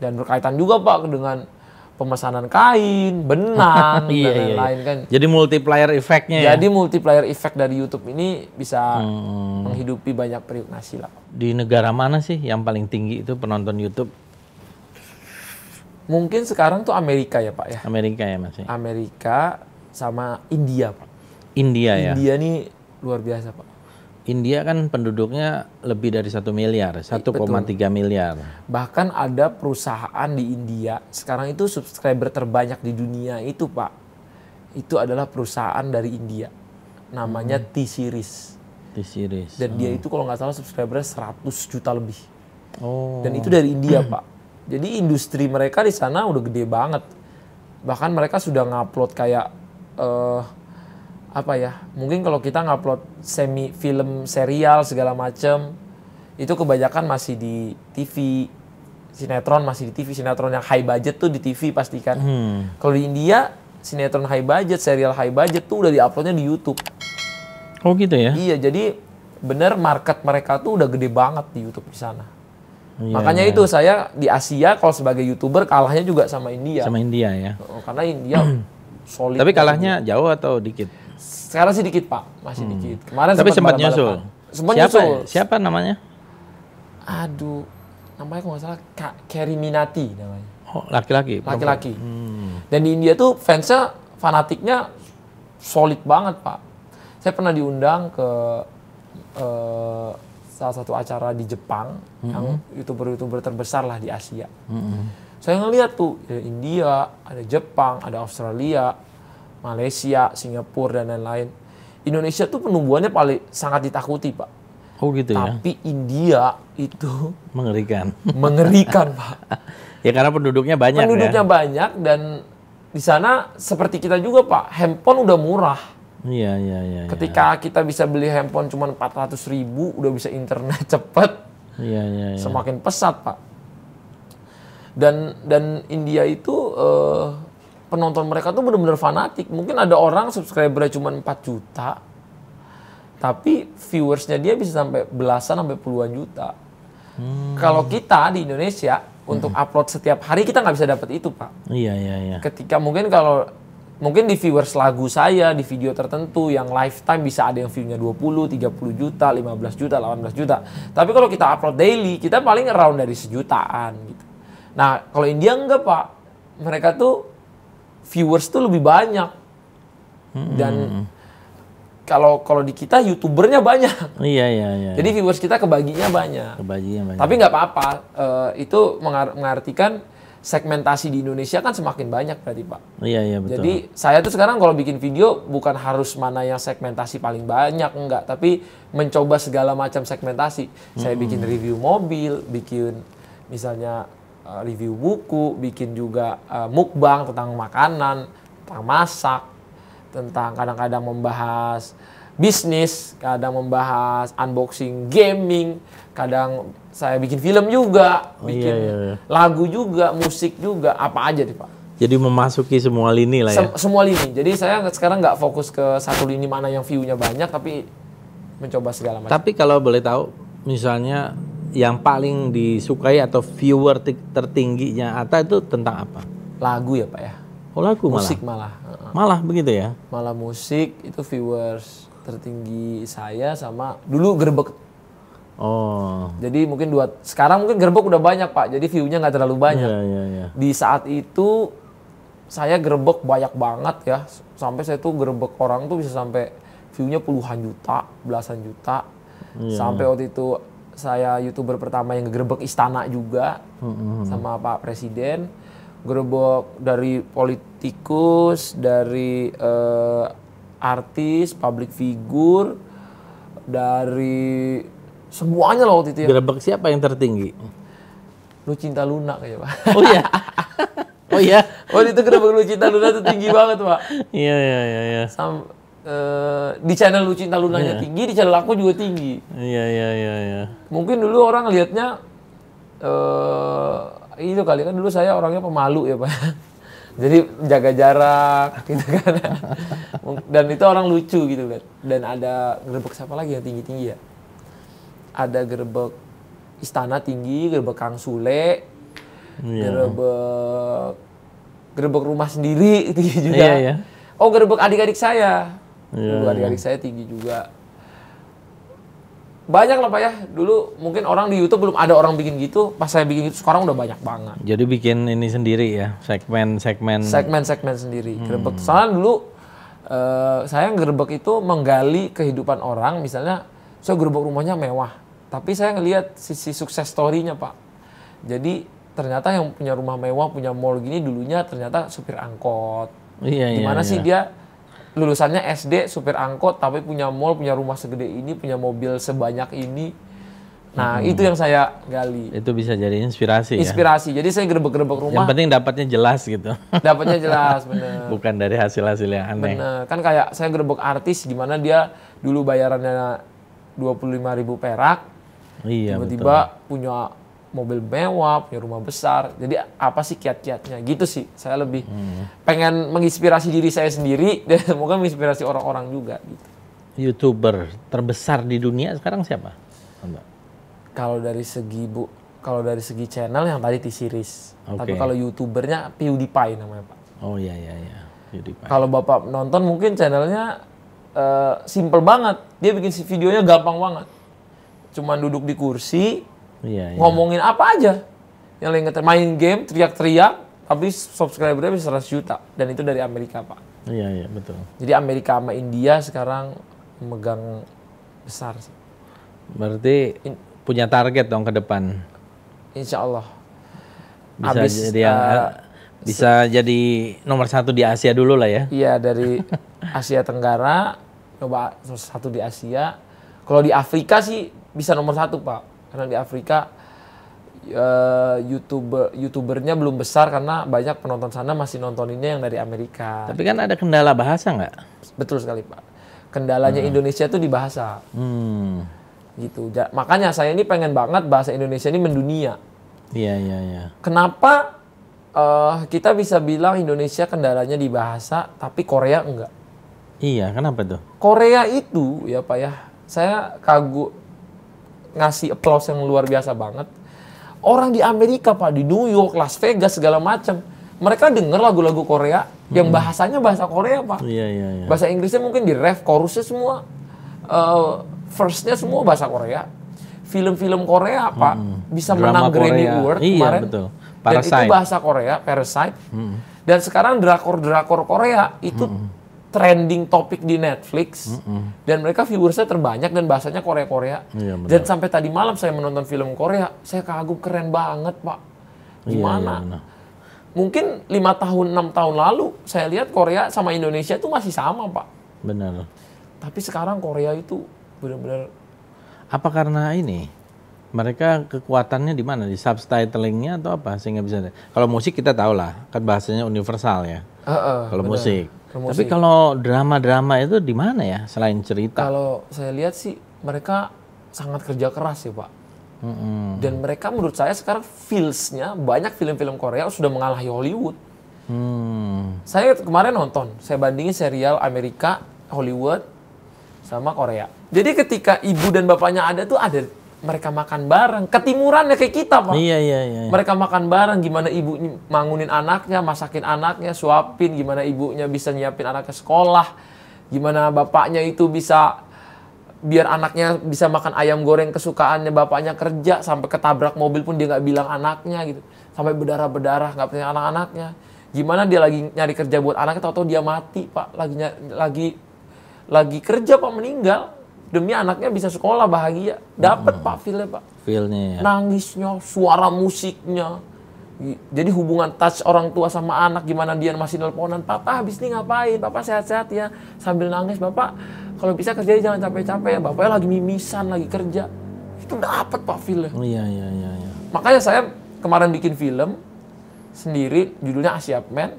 Dan berkaitan juga Pak dengan pemesanan kain, benang (laughs) Iya, dan iya, iya. lain-lain kan. Jadi multiplier efeknya ya. Jadi multiplier effect dari YouTube ini bisa Hmm. menghidupi banyak periuk nasi lah. Di negara mana sih yang paling tinggi itu penonton YouTube? Mungkin sekarang tuh Amerika ya Pak ya. Amerika ya Mas? ya? Amerika sama India Pak. India ya. India nih luar biasa Pak. India kan penduduknya lebih dari satu miliar, 1,3 miliar. Bahkan ada perusahaan di India sekarang itu subscriber terbanyak di dunia itu Pak. Itu adalah perusahaan dari India. Namanya Hmm. T-Series. Di series. Dan dia itu kalau nggak salah subscribernya 100 juta lebih. Oh. Dan itu dari India, Pak. Jadi industri mereka di sana udah gede banget. Bahkan mereka sudah ngupload kayak eh apa ya? Mungkin kalau kita ngupload semi film serial segala macem itu kebanyakan masih di TV. Sinetron masih di TV, sinetron yang high budget tuh di TV pastikan. Hmm. Kalau di India, sinetron high budget, serial high budget tuh udah diuploadnya di YouTube. Oh gitu ya? Iya, jadi bener market mereka tuh udah gede banget di YouTube di sana. Iya, Makanya iya. itu saya di Asia kalau sebagai youtuber kalahnya juga sama India. Sama India ya. Oh, Karena India (clears throat) solid. Tapi kalahnya jauh atau dikit? Sekarang sih dikit pak, masih dikit. Kemarin Hmm. Tapi sempat nyusul. Sempat siapa, nyusul. Siapa namanya? Aduh, namanya kalau nggak salah Kak Kerry Minati namanya, Oh, laki-laki. laki-laki. Hmm. Dan di India tuh fansnya fanatiknya solid banget pak. Saya pernah diundang ke eh, salah satu acara di Jepang yang youtuber-youtuber terbesar lah di Asia. Mm-mm. Saya ngeliat tuh ada India, ada Jepang, ada Australia, Malaysia, Singapura dan lain-lain. Indonesia tuh penumbuhannya paling sangat ditakuti pak. Oh gitu ya. Tapi India itu (laughs) Mengerikan. mengerikan (laughs) pak. ya karena penduduknya banyak Penduduknya ya. banyak dan di sana seperti kita juga pak, handphone udah murah. Iya, iya, iya. iya. Ketika kita bisa beli handphone cuma 400 ribu, udah bisa internet (laughs) cepet, Iya, iya, iya. semakin pesat pak. Dan dan India itu eh, penonton mereka tuh benar-benar fanatik. Mungkin ada orang subscribernya cuma 4 juta, tapi viewersnya dia bisa sampai belasan sampai puluhan juta. Kalau kita di Indonesia untuk upload setiap hari kita nggak bisa dapat itu pak. Iya, iya, iya. Ketika mungkin kalau mungkin di viewers lagu saya di video tertentu yang lifetime bisa ada yang view-nya 20, 30 juta, 15 juta, 18 juta. Tapi kalau kita upload daily, kita paling around dari sejutaan gitu. Nah, kalau India enggak, Pak. Mereka tuh viewers tuh lebih banyak. Dan kalau kalau di kita youtubernya banyak. Iya, iya, iya. Jadi viewers kita kebaginya banyak. kebajikan banyak. Tapi nggak apa-apa. Eh, itu mengar- mengartikan segmentasi di Indonesia kan semakin banyak berarti Pak. Iya, iya, betul. Jadi saya tuh sekarang kalau bikin video bukan harus mana yang segmentasi paling banyak enggak, tapi mencoba segala macam segmentasi. Saya bikin review mobil, bikin misalnya uh, review buku, bikin juga uh, mukbang tentang makanan, tentang masak, tentang kadang-kadang membahas bisnis, kadang membahas unboxing gaming, kadang saya bikin film juga, Oh, bikin iya, iya, iya. lagu juga, musik juga, apa aja deh Pak. Jadi memasuki semua lini lah ya. Sem- semua lini. Jadi saya sekarang nggak fokus ke satu lini mana yang view-nya banyak, tapi mencoba segala macam. Tapi kalau boleh tahu, misalnya yang paling disukai atau viewer ti- tertingginya Ata itu tentang apa? Lagu ya Pak ya, Oh lagu malah. musik malah. Malah begitu ya? Malah musik itu viewers tertinggi saya sama dulu gerbek. Oh. Jadi mungkin dua, sekarang mungkin gerbek udah banyak Pak, jadi view-nya nggak terlalu banyak. Iya, iya, iya. Di saat itu saya gerbek banyak banget ya, sampai saya tuh gerbek orang tuh bisa sampai view-nya puluhan juta, belasan juta. Sampai waktu itu saya youtuber pertama yang gerbek istana juga sama Pak Presiden. Gerbek dari politikus, dari eh, artis, public figure, dari semuanya lah waktu itu ya. Gerebek siapa yang tertinggi? Lu cinta Luna kayaknya Pak. (laughs) Oh iya. oh iya. (laughs) Waktu itu gerbek Lu cinta Luna tuh tinggi banget Pak. Iya, iya, iya, iya. Sam, eh, di channel Lu cinta Lunanya tinggi, di channel aku juga tinggi. Iya, iya, iya, iya. Mungkin dulu orang lihatnya eh itu kali kan dulu saya orangnya pemalu ya Pak. (laughs) Jadi jaga jarak (laughs) gitu kan. Dan itu orang lucu gitu kan. Dan ada gerbek siapa lagi yang tinggi-tinggi ya? Ada gerbek Istana tinggi, gerbek Kang Sule, Iya. gerbek gerbek rumah sendiri tinggi (laughs) juga. Iya, iya. Oh, gerbek adik-adik saya. Iya, Gerbek adik-adik saya tinggi juga. Banyak lah Pak ya. Dulu mungkin orang di YouTube belum ada orang bikin gitu. Pas saya bikin gitu sekarang udah banyak banget. Jadi bikin ini sendiri ya, segmen-segmen. Segmen-segmen sendiri. Gerbek. Soalnya dulu eh, saya gerbek itu menggali kehidupan orang. Misalnya saya gerbek rumahnya mewah. Tapi saya ngelihat sisi sukses story-nya Pak. Jadi ternyata yang punya rumah mewah, punya mall gini dulunya ternyata supir angkot. Iya, iya. Gimana iya. sih dia lulusannya SD supir angkot tapi punya mall, punya rumah segede ini, punya mobil sebanyak ini. Nah, itu yang saya gali. Itu bisa jadi inspirasi ya. Inspirasi. Jadi saya gerebek-gerebek Yang rumah, penting dapatnya jelas gitu. (laughs) dapatnya jelas bener. Bukan dari hasil-hasil yang aneh. Bener. Kan kayak saya gerebek artis gimana dia dulu bayarannya 25.000 ribu perak, Iya, betul. tiba-tiba punya mobil mewah, punya rumah besar. Jadi apa sih kiat-kiatnya? Gitu sih. Saya lebih Hmm. pengen menginspirasi diri saya sendiri (laughs) dan semoga menginspirasi orang-orang juga gitu. YouTuber terbesar di dunia sekarang siapa? Mbak? Kalau dari segi bu, kalau dari segi channel yang tadi T-Series. Tapi Oke. kalau YouTubernya PewDiePie namanya Pak. Oh iya iya iya. PewDiePie. Kalau Bapak nonton mungkin channelnya eh, simple banget. Dia bikin videonya gampang banget. Cuman duduk di kursi, Iya iya. ngomongin apa aja. Yang lain ngeter- main game, teriak-teriak, tapi subscribernya bisa 100 juta. Dan itu dari Amerika Pak. Iya iya betul. Jadi Amerika sama India sekarang memegang besar sih. Berarti In- punya target dong ke depan. Insya Allah. Bisa Habis, jadi yang eh, bisa jadi nomor satu di Asia dulu lah ya. Iya dari (laughs) Asia Tenggara, coba satu di Asia. Kalau di Afrika sih bisa nomor satu pak, karena di Afrika eh, youtuber youtubernya belum besar karena banyak penonton sana masih nontoninnya yang dari Amerika. Tapi kan ada kendala bahasa nggak? Betul sekali pak. Kendalanya Indonesia itu di bahasa. Hmm. Gitu. Ja- makanya saya ini pengen banget bahasa Indonesia ini mendunia. Iya, iya, iya. Kenapa eh, kita bisa bilang Indonesia kendalanya di bahasa, tapi Korea enggak? Iya, kenapa tuh? Korea itu ya Pak ya, saya kagum ngasih applause yang luar biasa banget. Orang di Amerika Pak, di New York, Las Vegas segala macam, mereka denger lagu-lagu Korea yang bahasanya bahasa Korea Pak. Iya, iya, iya. Bahasa Inggrisnya mungkin di ref, chorusnya semua, eh firstnya semua bahasa Korea. Film-film Korea Pak bisa Drama menang Grammy Korea. Award Iya, kemarin. betul. Dan itu bahasa Korea, Parasite. Dan sekarang drakor-drakor Korea itu trending topik di Netflix. Dan mereka viewersnya terbanyak dan bahasanya Korea-Korea. Iya, benar. dan sampai tadi malam saya menonton film Korea, saya kagum keren banget Pak. Iya, Gimana? iya, benar. Mungkin lima tahun, enam tahun lalu saya lihat Korea sama Indonesia itu masih sama Pak. Benar. Tapi sekarang Korea itu benar-benar Apa karena ini? Mereka kekuatannya di mana? Di subtitlingnya atau apa sehingga bisa? Kalau musik kita tahu lah, kan bahasanya universal ya. Eh, eh, Kalau musik. Kalau Tapi kalau drama-drama itu di mana ya selain cerita? Kalau saya lihat sih mereka sangat kerja keras ya Pak. Mm-mm. Dan mereka menurut saya sekarang feels-nya banyak film-film Korea sudah mengalahi Hollywood. Hmm. Saya kemarin nonton, saya bandingin serial Amerika, Hollywood, sama Korea. Jadi ketika ibu dan bapaknya ada tuh ada mereka makan bareng. Ketimuran ya kayak kita Pak. Iya, iya, iya. Mereka makan bareng, gimana ibu mangunin anaknya, masakin anaknya, suapin, gimana ibunya bisa nyiapin anaknya sekolah, gimana bapaknya itu bisa biar anaknya bisa makan ayam goreng kesukaannya bapaknya kerja sampai ketabrak mobil pun dia nggak bilang anaknya gitu sampai berdarah berdarah nggak punya anak-anaknya gimana dia lagi nyari kerja buat anaknya tahu-tahu dia mati pak lagi lagi lagi kerja pak meninggal demi anaknya bisa sekolah bahagia dapat pak feelnya pak Feel-nya ya. nangisnya, suara musiknya. Jadi hubungan touch orang tua sama anak gimana dia masih nelponan, Papa habis ini ngapain? Papa sehat-sehat ya. Sambil nangis, Bapak kalau bisa kerja jangan capek-capek ya. Bapaknya lagi mimisan, lagi kerja. Itu dapat Pak feel Iya, iya, iya, iya. Makanya saya kemarin bikin film sendiri, judulnya Asia Man.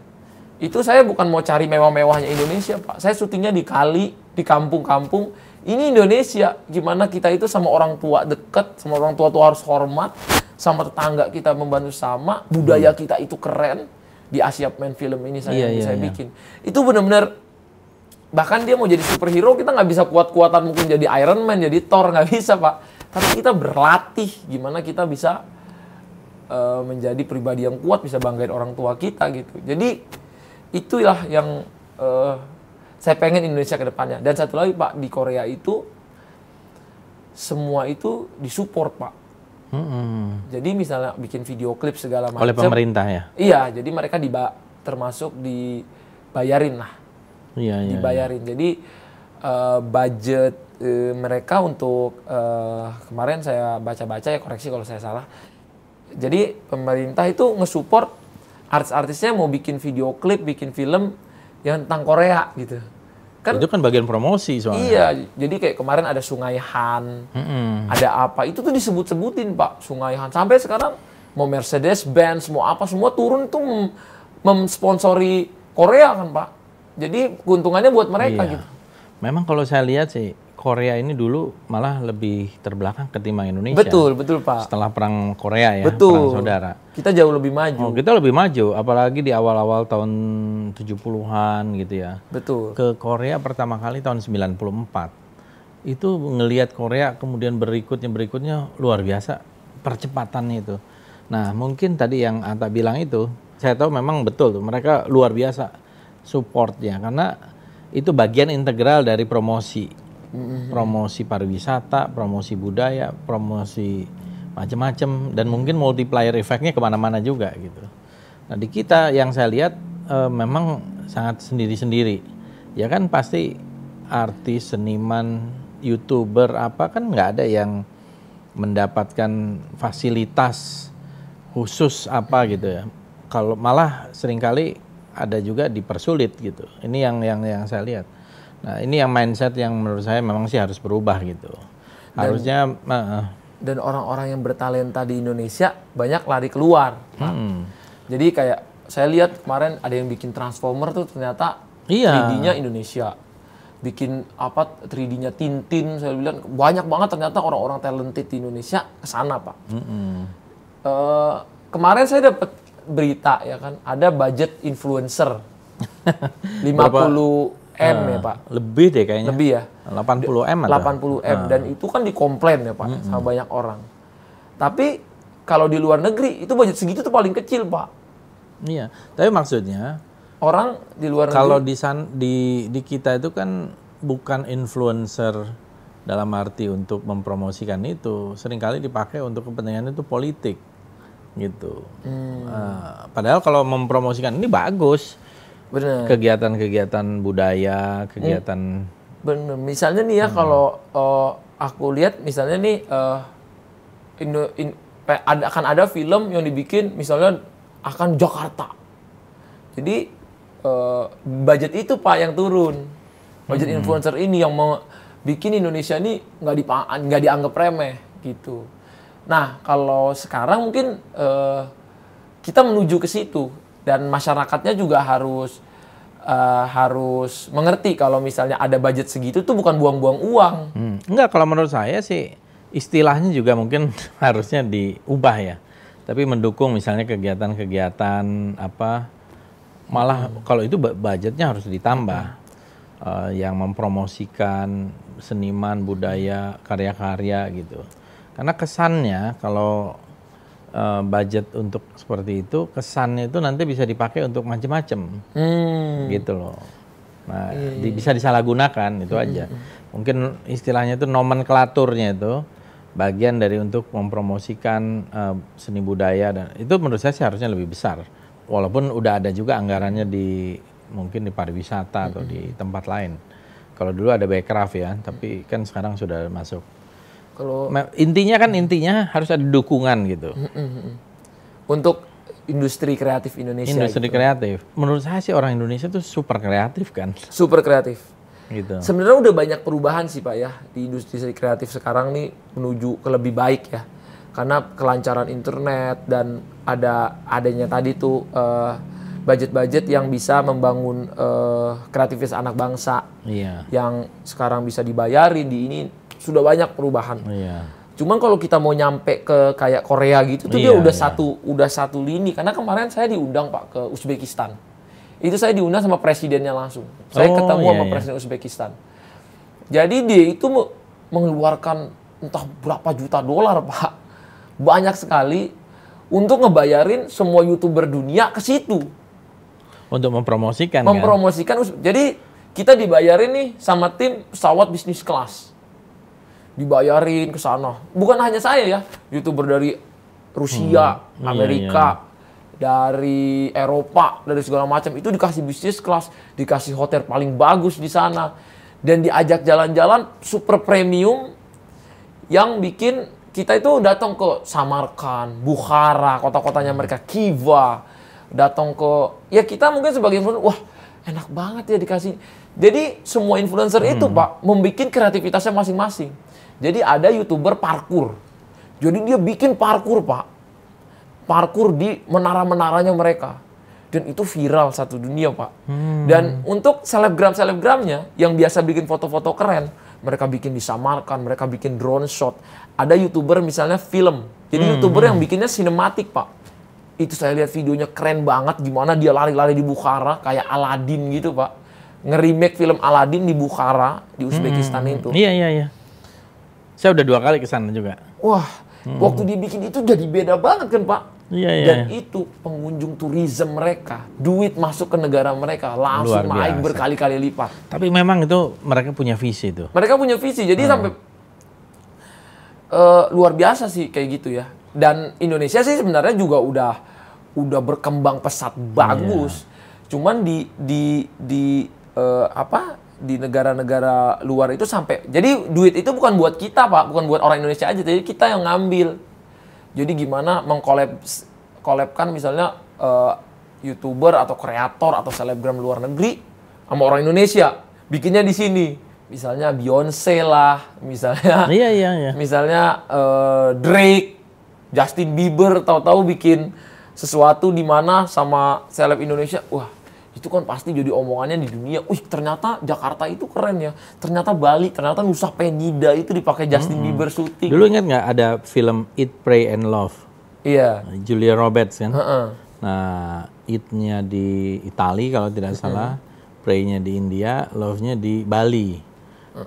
Itu saya bukan mau cari mewah-mewahnya Indonesia, Pak. Saya syutingnya di kali, di kampung-kampung. Ini Indonesia, gimana kita itu sama orang tua deket, sama orang tua tuh harus hormat, sama tetangga kita membantu sama, budaya kita itu keren. Di Asia Man film ini saya Iya, iya, saya iya. bikin. Itu benar-benar bahkan dia mau jadi superhero kita nggak bisa kuat-kuatan mungkin jadi Iron Man jadi Thor nggak bisa pak tapi kita berlatih gimana kita bisa eh, menjadi pribadi yang kuat bisa banggain orang tua kita gitu jadi itulah yang eh, saya pengen Indonesia ke depannya dan satu lagi pak di Korea itu semua itu disupport pak Mm-mm. jadi misalnya bikin video klip segala macam Oleh pemerintah ya. iya jadi mereka diba termasuk dibayarin lah Iya, iya. dibayarin. Jadi eh, budget eh, mereka untuk eh, kemarin saya baca-baca ya koreksi kalau saya salah. Jadi pemerintah itu ngesupport artis-artisnya mau bikin video klip, bikin film yang tentang Korea gitu. Kan Itu kan bagian promosi soalnya. iya, jadi kayak kemarin ada Sungai Han, Mm-mm. ada apa itu tuh disebut-sebutin Pak Sungai Han sampai sekarang mau Mercedes Benz mau apa semua turun tuh mem- memsponsori Korea kan Pak jadi keuntungannya buat mereka Iya. gitu Memang kalau saya lihat sih Korea ini dulu malah lebih terbelakang ketimbang Indonesia. betul betul Pak Setelah perang Korea ya, Betul. perang saudara. kita jauh lebih maju Oh, kita lebih maju apalagi di awal-awal tahun 70-an gitu ya. betul Ke Korea pertama kali tahun 94. Itu ngelihat Korea kemudian berikutnya berikutnya luar biasa percepatannya itu. Nah, mungkin tadi yang Anta bilang itu, saya tahu memang betul tuh mereka luar biasa supportnya karena itu bagian integral dari promosi. Promosi pariwisata, promosi budaya, promosi macam-macam dan mungkin multiplier efeknya ke mana-mana juga gitu. Nah di kita yang saya lihat eh, memang sangat sendiri-sendiri. Ya kan pasti artis, seniman, youtuber apa kan nggak ada yang mendapatkan fasilitas khusus apa gitu ya. Kalau malah sering kali ada juga dipersulit gitu. Ini yang yang yang saya lihat. Nah ini yang mindset yang menurut saya memang sih harus berubah gitu. Harusnya eh, dan orang-orang yang bertalenta di Indonesia banyak lari keluar Pak. hmm. jadi kayak saya lihat kemarin ada yang bikin transformer tuh ternyata Iya. 3D-nya Indonesia bikin apa 3D-nya Tintin saya bilang banyak banget ternyata orang-orang talented di Indonesia ke sana pak. Eh, kemarin saya dapat berita ya kan ada budget influencer (laughs) 50 m ya pak Lebih deh kayaknya. lebih ya 80 m atau? 80 m dan itu kan dikomplain ya pak sama banyak orang. Tapi kalau di luar negeri itu budget segitu tuh paling kecil pak. Iya. Tapi maksudnya Orang di luar negeri kalau di san di di kita itu kan bukan influencer dalam arti untuk mempromosikan itu sering kali dipakai untuk kepentingan itu politik gitu. Eh, padahal kalau mempromosikan ini bagus bener kegiatan-kegiatan budaya, kegiatan bener. Misalnya nih ya kalau eh, aku lihat misalnya nih Indo- in- pe- ada akan ada film yang dibikin misalnya akan Jakarta. Jadi eh, budget itu pak yang turun, budget influencer ini yang mau bikin Indonesia ini nggak dipa- nggak dianggap remeh gitu. Nah kalau sekarang mungkin eh, kita menuju ke situ dan masyarakatnya juga harus eh, harus mengerti kalau misalnya ada budget segitu tuh bukan buang-buang uang. Hmm, Enggak, kalau menurut saya sih istilahnya juga mungkin (laughs) harusnya diubah ya. Tapi mendukung misalnya kegiatan-kegiatan apa malah kalau itu bu- budgetnya harus ditambah Eh, yang mempromosikan seniman budaya karya-karya gitu. Karena kesannya kalau eh, budget untuk seperti itu kesannya itu nanti bisa dipakai untuk macam-macam Hmm. gitu loh. Nah, di- bisa disalahgunakan itu aja. Mungkin istilahnya itu nomenklaturnya itu bagian dari untuk mempromosikan eh, seni budaya dan itu menurut saya sih harusnya lebih besar. Walaupun udah ada juga anggarannya di mungkin di pariwisata atau di tempat lain. Kalau dulu ada Backcraft ya, tapi kan sekarang sudah masuk. Kalau Intinya kan intinya harus ada dukungan gitu. untuk industri kreatif Indonesia Industri gitu. kreatif. Menurut saya sih orang Indonesia tuh super kreatif kan, super kreatif. gitu. Sebenarnya udah banyak perubahan sih Pak ya di industri kreatif sekarang nih menuju ke lebih baik ya. Karena kelancaran internet dan ada adanya tadi tuh eh, budget-budget yang bisa membangun eh, kreativitas anak bangsa Iya. yang sekarang bisa dibayarin di ini sudah banyak perubahan. Iya. Cuman kalau kita mau nyampe ke kayak Korea gitu tuh dia Iya, udah iya. satu udah satu lini karena kemarin saya diundang Pak ke Uzbekistan. Itu saya diundang sama presidennya langsung. Saya Oh, ketemu iya, sama iya. presiden Uzbekistan. Jadi dia itu me- mengeluarkan entah berapa juta dolar Pak. Banyak sekali untuk ngebayarin semua YouTuber dunia ke situ. Untuk mempromosikan kan? Mempromosikan Uz- Jadi kita dibayarin nih sama tim pesawat bisnis kelas. Dibayarin ke sana. Bukan hanya saya ya, YouTuber dari Rusia, iya, Amerika, dari Eropa, dari segala macam itu dikasih bisnis kelas, dikasih hotel paling bagus di sana dan diajak jalan-jalan super premium yang bikin kita itu datang ke Samarkand, Bukhara, kota-kotanya mereka, Kiva, datang ke ya kita mungkin sebagai influencer, wah enak banget ya dikasih. Jadi semua influencer itu pak membuat kreativitasnya masing-masing. Jadi ada youtuber parkur, jadi dia bikin parkur pak, parkur di menara-menaranya mereka. Dan itu viral satu dunia, Pak. Dan untuk selebgram-selebgramnya yang biasa bikin foto-foto keren, mereka bikin di Samarkand, mereka bikin drone shot. Ada YouTuber misalnya film. Jadi YouTuber yang bikinnya sinematik, Pak. Itu saya lihat videonya keren banget gimana dia lari-lari di Bukhara kayak Aladdin gitu, Pak. Nge-remake film Aladdin di Bukhara, di Uzbekistan itu. Iya iya iya. Saya udah dua kali ke sana juga. Wah, waktu dibikin itu jadi beda banget kan, Pak? Iya iya. Dan iya. itu pengunjung turisme mereka, duit masuk ke negara mereka langsung naik berkali-kali lipat. Tapi memang itu mereka punya visi itu. Mereka punya visi, jadi Hmm. sampai eh, luar biasa sih kayak gitu ya. Dan Indonesia sih sebenarnya juga udah udah berkembang pesat bagus. Iya. Cuman di di di eh, apa di negara-negara luar itu sampai jadi duit itu bukan buat kita pak, bukan buat orang Indonesia aja, jadi kita yang ngambil. Jadi gimana mengkolab kolabkan misalnya eh, youtuber atau kreator atau selebgram luar negeri sama orang Indonesia bikinnya di sini. Misalnya Beyonce lah, misalnya (laughs) Iya iya iya. misalnya eh, Drake, Justin Bieber tahu-tahu bikin sesuatu di mana sama seleb Indonesia, wah itu kan pasti jadi omongannya di dunia. Wih, ternyata Jakarta itu keren ya. Ternyata Bali, ternyata Nusa Penida itu dipakai Justin Bieber syuting. Dulu ingat nggak ada film Eat, Pray, and Love? Iya. Julia Roberts kan? Heeh. Nah, Eat-nya di Itali kalau tidak salah, Pray-nya di India, Love-nya di Bali.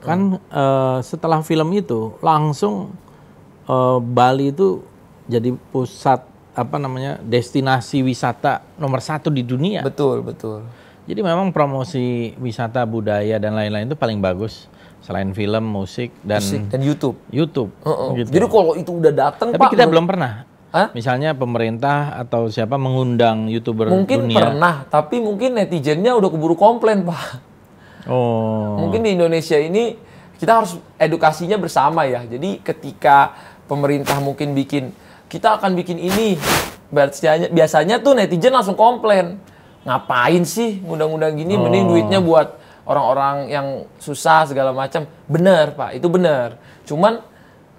Kan eh, setelah film itu langsung eh, Bali itu jadi pusat apa namanya destinasi wisata nomor satu di dunia. Betul, betul. Jadi memang promosi wisata budaya dan lain-lain itu paling bagus selain film, musik dan Musik dan YouTube. YouTube. Heeh. gitu. Jadi kalau itu udah datang Tapi Pak, kita belum pernah. Hah? Misalnya pemerintah atau siapa mengundang youtuber mungkin dunia. pernah, tapi mungkin netizennya udah keburu komplain, Pak. Oh. Mungkin di Indonesia ini kita harus edukasinya bersama ya. Jadi ketika pemerintah mungkin bikin kita akan bikin ini, biasanya biasanya tuh netizen langsung komplain. Ngapain sih undang-undang gini? Mending duitnya buat orang-orang yang susah segala macam. Bener pak, itu bener. Cuman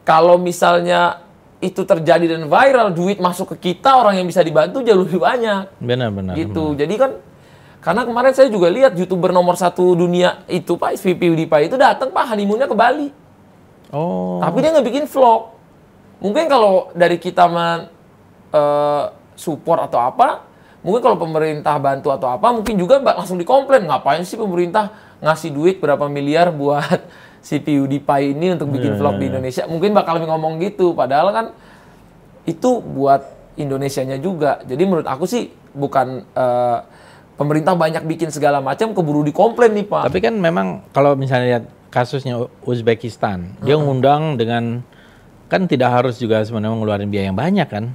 kalau misalnya itu terjadi dan viral, duit masuk ke kita, orang yang bisa dibantu jauh lebih banyak Benar-benar. gitu. Jadi kan karena kemarin saya juga lihat youtuber nomor satu dunia itu Pak SVP PewDiePie itu datang Pak honeymoonnya ke Bali. Oh. Tapi dia nggak bikin vlog. Mungkin kalau dari kita men, eh, support atau apa, mungkin kalau pemerintah bantu atau apa, mungkin juga langsung dikomplain ngapain sih pemerintah ngasih duit berapa miliar buat (laughs) si PewDiePie ini untuk bikin vlog di Indonesia. Mungkin bakal ngomong gitu. Padahal kan itu buat Indonesianya juga. Jadi menurut aku sih bukan eh, pemerintah banyak bikin segala macam keburu dikomplain nih Pak. Tapi kan memang kalau misalnya lihat kasusnya Uzbekistan, dia ngundang dengan kan tidak harus juga sebenarnya ngeluarin biaya yang banyak kan?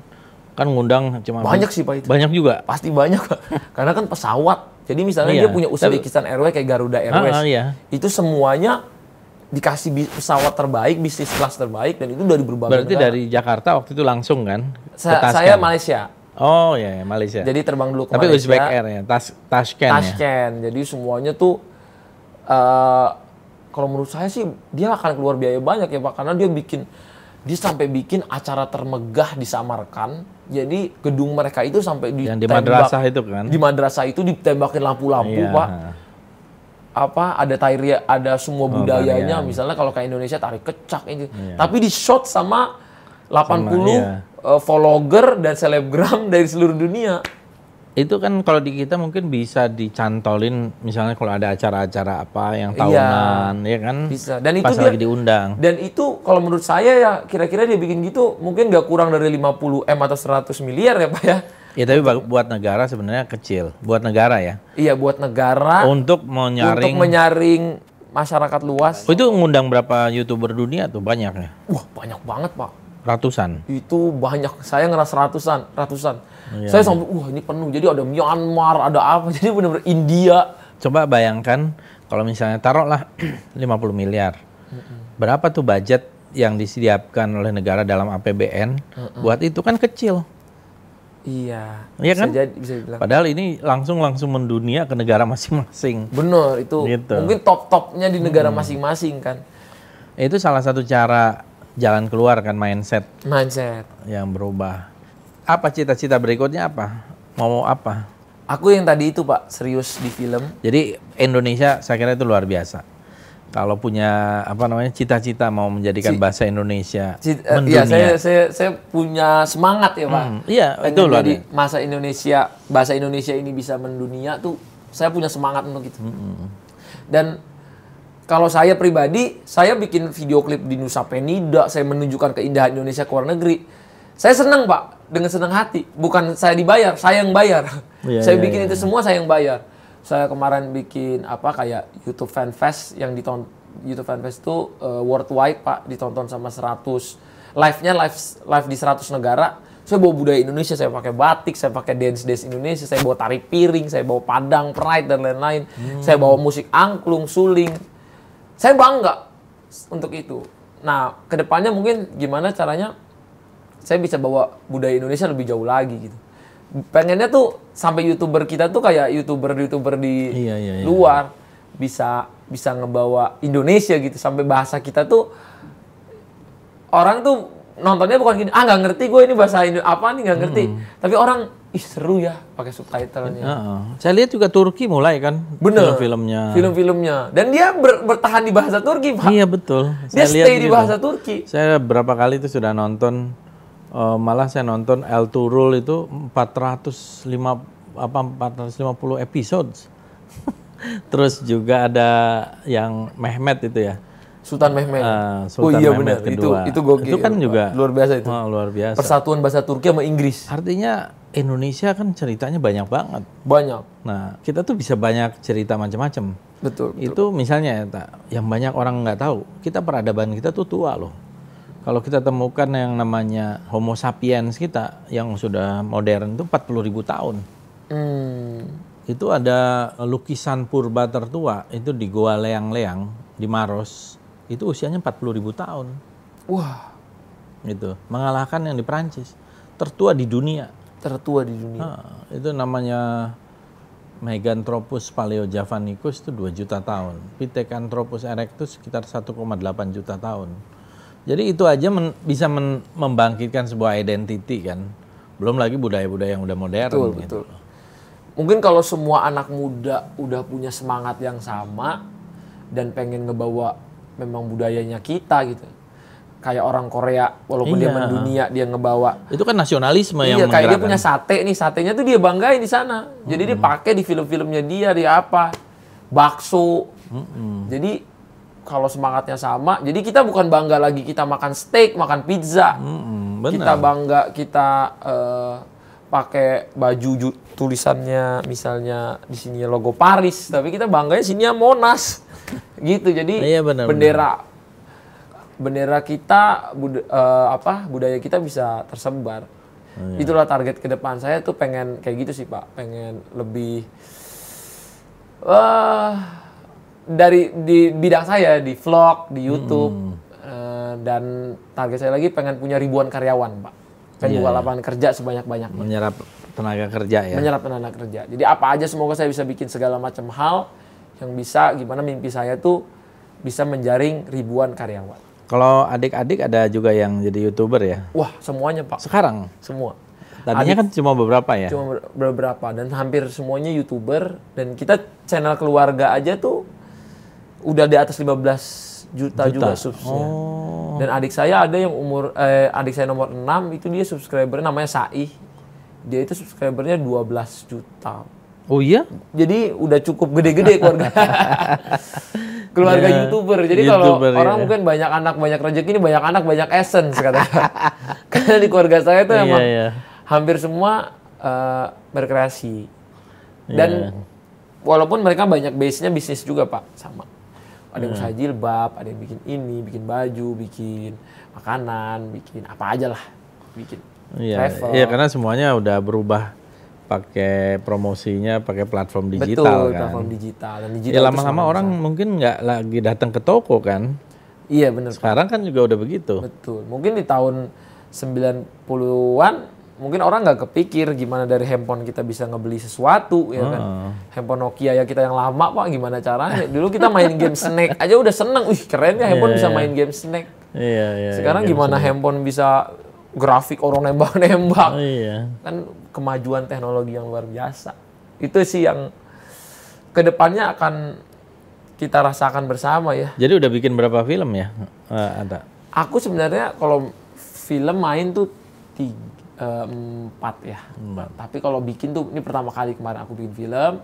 Kan ngundang cuma Banyak sih Pak itu. Banyak juga. Pasti banyak. (laughs) Karena kan pesawat. Jadi misalnya Iya. dia punya Uzbekistan Airways kayak Garuda Airways. Ah, iya. Itu semuanya dikasih pesawat terbaik, bisnis kelas terbaik dan itu dari berbagai Berarti negara. dari Jakarta waktu itu langsung kan? Sa- Tashkent? saya Malaysia. Oh ya, ya, Malaysia. Jadi terbang dulu ke Tapi Malaysia. Uzbek Air ya, Tas Tashkent ya. Tashkent. Jadi semuanya tuh eh kalau menurut saya sih dia akan keluar biaya banyak ya Pak karena dia bikin dia sampai bikin acara termegah di Samarkand. Jadi gedung mereka itu sampai Yang di madrasah itu kan? Di madrasah itu ditembakin lampu-lampu, Iya. Pak. Apa ada tari ada semua Oh, budayanya. tarian. Misalnya kalau kayak Indonesia tarik kecak ini. Tapi di shot sama 80 iya. eh, vlogger dan selebgram (laughs) dari seluruh dunia. Itu kan kalau di kita mungkin bisa dicantolin misalnya kalau ada acara-acara apa yang Iya. tahunan ya kan. Bisa. Dan itu pas dia- lagi diundang. Dan itu kalau menurut saya ya kira-kira dia bikin gitu mungkin nggak kurang dari 50 M atau 100 miliar ya Pak ya. Ya tapi buat negara sebenarnya kecil. Buat negara ya. Iya buat negara Untuk untuk menyaring menyaring masyarakat luas. Oh, itu ngundang berapa youtuber dunia tuh banyak ya? Wah banyak banget Pak. Ratusan. Itu banyak. Saya ngerasa ratusan, ratusan. Iya, saya sampai wah ini penuh. Jadi ada Myanmar, ada apa. (laughs) Jadi benar-benar India. Coba bayangkan kalau misalnya taruhlah (clears throat) 50 miliar. Berapa tuh budget yang disediakan oleh negara dalam APBN buat itu kan kecil. Iya. Iya bisa kan? jadi bisa dibilang. Padahal ini langsung langsung mendunia ke negara (laughs) masing-masing. Bener itu. Gitu. Mungkin top-topnya di negara masing-masing kan. Itu salah satu cara jalan keluar kan mindset Mindset. yang berubah. Apa cita-cita berikutnya apa? Mau apa? Aku yang tadi itu Pak, serius di film. Jadi Indonesia saya kira itu luar biasa. Kalau punya apa namanya cita-cita mau menjadikan bahasa Indonesia Cid- eh, mendunia. Iya, saya, saya saya punya semangat ya pak. Hmm, iya, Pengen itu loh, jadi ada. masa Indonesia bahasa Indonesia ini bisa mendunia tuh saya punya semangat untuk itu. Hmm, Dan kalau saya pribadi, saya bikin video klip di Nusa Penida, saya menunjukkan keindahan Indonesia ke luar negeri. Saya senang pak, dengan senang hati. Bukan saya dibayar, saya yang bayar. Iya, saya iya, bikin iya. itu semua saya yang bayar. Saya kemarin bikin apa kayak YouTube Fan Fest yang ditonton YouTube Fan Fest itu eh, worldwide pak, ditonton sama 100 live-nya live live di 100 negara. Saya bawa budaya Indonesia, saya pakai batik, saya pakai dance dance Indonesia, saya bawa tari piring, saya bawa padang, pride dan lain-lain. Saya bawa musik angklung, suling. Saya bangga untuk itu. Nah, ke depannya mungkin gimana caranya saya bisa bawa budaya Indonesia lebih jauh lagi gitu. Pengennya tuh sampai youtuber kita tuh kayak youtuber-youtuber di Iya, iya, iya. luar bisa bisa ngebawa Indonesia gitu sampai bahasa kita tuh orang tuh nontonnya bukan gini ah nggak ngerti gue ini bahasa Indo apa nih nggak ngerti Hmm. tapi orang ih seru ya pakai subtitlenya. Heeh. Saya lihat juga Turki mulai kan Bener. film-filmnya. Film-filmnya. Dan dia ber- bertahan di bahasa Turki, Pak. Iya betul. Dia Saya lihat stay di gitu. bahasa Turki. Saya berapa kali itu sudah nonton eh, malah saya nonton El Turul itu 405 apa 450 episodes. (laughs) Terus juga ada yang Mehmet itu ya. Sultan Mehmet. Eh, oh Sultan iya Mehmet benar. Itu kedua. itu gokil. Itu kan juga luar biasa itu. Oh, luar biasa. Persatuan bahasa Turki sama Inggris. Artinya Indonesia kan ceritanya banyak banget. Banyak. Nah, kita tuh bisa banyak cerita macam-macam. Betul. Itu misalnya ya, yang banyak orang nggak tahu, kita peradaban kita tuh tua loh. Kalau kita temukan yang namanya Homo sapiens kita yang sudah modern itu 40 ribu tahun. Hmm. Itu ada lukisan purba tertua itu di Goa Leang-Leang di Maros. Itu usianya 40 ribu tahun. Wah, Gitu. Mengalahkan yang di Perancis. Tertua di dunia. tertua di dunia. Nah, itu namanya Meganthropus paleojavanicus itu 2 juta tahun. Pithecanthropus erectus sekitar 1,8 juta tahun. Jadi itu aja men- bisa men- membangkitkan sebuah identity kan. Belum lagi budaya-budaya yang udah modern Betul, gitu. betul. Mungkin kalau semua anak muda udah punya semangat yang sama dan pengen ngebawa memang budayanya kita gitu. Kayak orang Korea, walaupun dia Iya. mendunia, dia ngebawa. Itu kan nasionalisme yang Iya, kayak dia punya sate nih, satenya tuh dia banggain di sana. Jadi dia pakai di film-filmnya dia, dia apa? Bakso. Jadi kalau semangatnya sama, jadi kita bukan bangga lagi kita makan steak, makan pizza. Mm-mm, benar. kita bangga kita eh, pakai baju ju- tulisannya misalnya di sini logo Paris tapi kita bangganya sini Monas (laughs) gitu jadi Iya, benar, bendera bendera kita bud- eh, apa budaya kita bisa tersebar Iya. itulah target ke depan saya tuh pengen kayak gitu sih pak pengen lebih eh dari di bidang saya di vlog di YouTube eh, dan target saya lagi pengen punya ribuan karyawan pak. Pengen Iya, buka iya. lapangan kerja sebanyak banyaknya menyerap tenaga kerja ya. menyerap tenaga kerja. Jadi apa aja semoga saya bisa bikin segala macam hal yang bisa gimana mimpi saya tuh bisa menjaring ribuan karyawan. Kalau adik-adik ada juga yang jadi youtuber ya. wah semuanya pak. Sekarang? Semua. Tadinya kan cuma beberapa ya. cuma ber- beberapa. Dan hampir semuanya youtuber. Dan kita channel keluarga aja tuh udah di atas 15 juta, juga subsnya. Oh. Dan adik saya ada yang umur eh, adik saya nomor 6 itu dia subscriber namanya Saih. Dia itu subscribernya 12 juta. Oh iya? Jadi udah cukup gede-gede keluarga. (laughs) keluarga Ya, YouTuber. Jadi kalau YouTuber, orang ya. mungkin banyak anak banyak rezeki ini banyak anak banyak essence katanya. (laughs) Karena di keluarga saya tuh Iya, emang iya. hampir semua eh, berkreasi. Dan Iya. walaupun mereka banyak base-nya bisnis juga, Pak, sama. Ada yang usaha jilbab, ada yang bikin ini, bikin baju, bikin makanan, bikin apa aja lah. Bikin Iya, travel. iya karena semuanya udah berubah pakai promosinya pakai platform digital Betul, kan. platform digital. Dan digital Ya lama-lama orang mungkin nggak lagi datang ke toko kan. Iya, benar. Sekarang kan juga udah begitu. Betul. Mungkin di tahun 90-an mungkin orang nggak kepikir gimana dari handphone kita bisa ngebeli sesuatu ya kan. Handphone Nokia ya kita yang lama Pak gimana caranya? Dulu kita main game Snake aja udah seneng. Wih, keren ya handphone bisa main game Snake. Iya, iya. Sekarang iya, gimana handphone bisa grafik orang nembak-nembak? Oh, iya. Kan kemajuan teknologi yang luar biasa. Itu sih yang ke depannya akan kita rasakan bersama ya. Jadi udah bikin berapa film ya? Eh, ada. Aku sebenarnya kalau film main tuh tiga, empat ya. Tapi kalau bikin tuh ini pertama kali kemarin aku bikin film.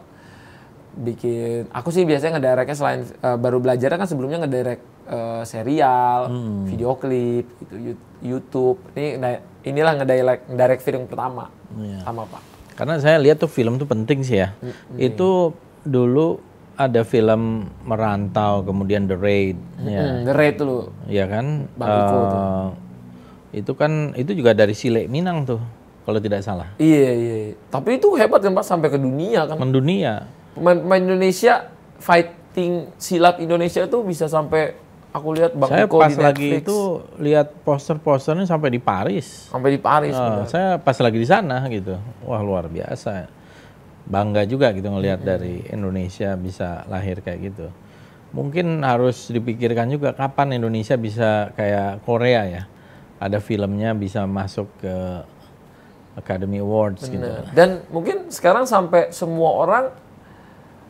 Bikin aku sih biasanya ngedirectnya selain eh, baru belajar kan sebelumnya ngedirect eh, serial, video klip gitu YouTube. Ini nge- inilah ngedirect ngedirect film pertama sama Pak. Karena saya lihat tuh film tuh penting sih ya. Itu dulu ada film Merantau, kemudian The Raid, ya, Hmm, The Raid dulu. ya kan. Bang Iko tuh. Itu kan itu juga dari Sile Minang tuh, kalau tidak salah. Iya iya. Tapi itu hebat kan Pak sampai ke dunia kan. Mendunia. Pemain-pemain Indonesia fighting silat Indonesia itu bisa sampai aku lihat Bang Saya Iko pas di lagi itu lihat poster-posternya sampai di Paris. sampai di Paris. Benar. saya pas lagi di sana gitu. Wah, luar biasa. Bangga juga gitu ngelihat dari Indonesia bisa lahir kayak gitu. Mungkin harus dipikirkan juga kapan Indonesia bisa kayak Korea ya. Ada filmnya bisa masuk ke Academy Awards gitu. Bener. Dan mungkin sekarang sampai semua orang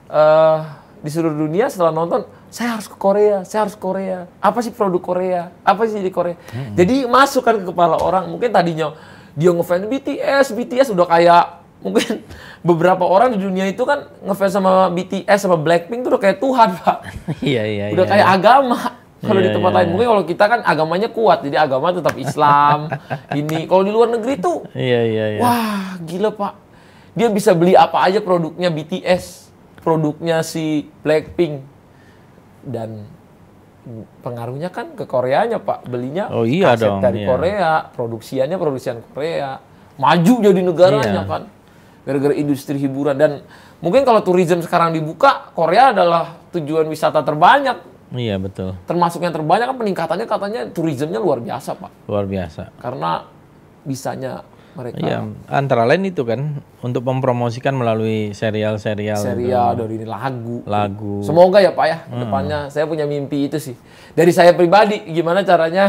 eh di seluruh dunia setelah nonton, saya harus ke Korea, saya harus ke Korea. Apa sih produk Korea? Apa sih di Korea? Jadi masuk kan ke kepala orang. Mungkin tadinya dia ngefans BTS, BTS udah kayak mungkin (laughs) beberapa orang di dunia itu kan ngefans sama BTS sama Blackpink tuh udah kayak Tuhan, Pak. (laughs) Iya iya. udah iya. kayak agama. Kalau di Iya, tempat iya, lain mungkin kalau kita kan agamanya kuat, jadi agama tetap Islam. (laughs) ini kalau di luar negeri tuh Iya iya iya. Wah, gila Pak. Dia bisa beli apa aja produknya BTS, produknya si Blackpink. Dan pengaruhnya kan ke Koreanya Pak. Belinya Oh, iya kaset dong, dari iya. Korea, produksiannya produksian Korea. Maju jadi negaranya Iya. kan. Gara-gara industri hiburan. Dan mungkin kalau tourism sekarang dibuka, Korea adalah tujuan wisata terbanyak. Iya betul. Termasuk yang terbanyak kan peningkatannya katanya tourismnya luar biasa Pak. Luar biasa. Karena bisanya mereka Iya, antara lain itu kan untuk mempromosikan melalui serial-serial serial dari ini lagu lagu. semoga ya pak ya depannya saya punya mimpi itu sih dari saya pribadi gimana caranya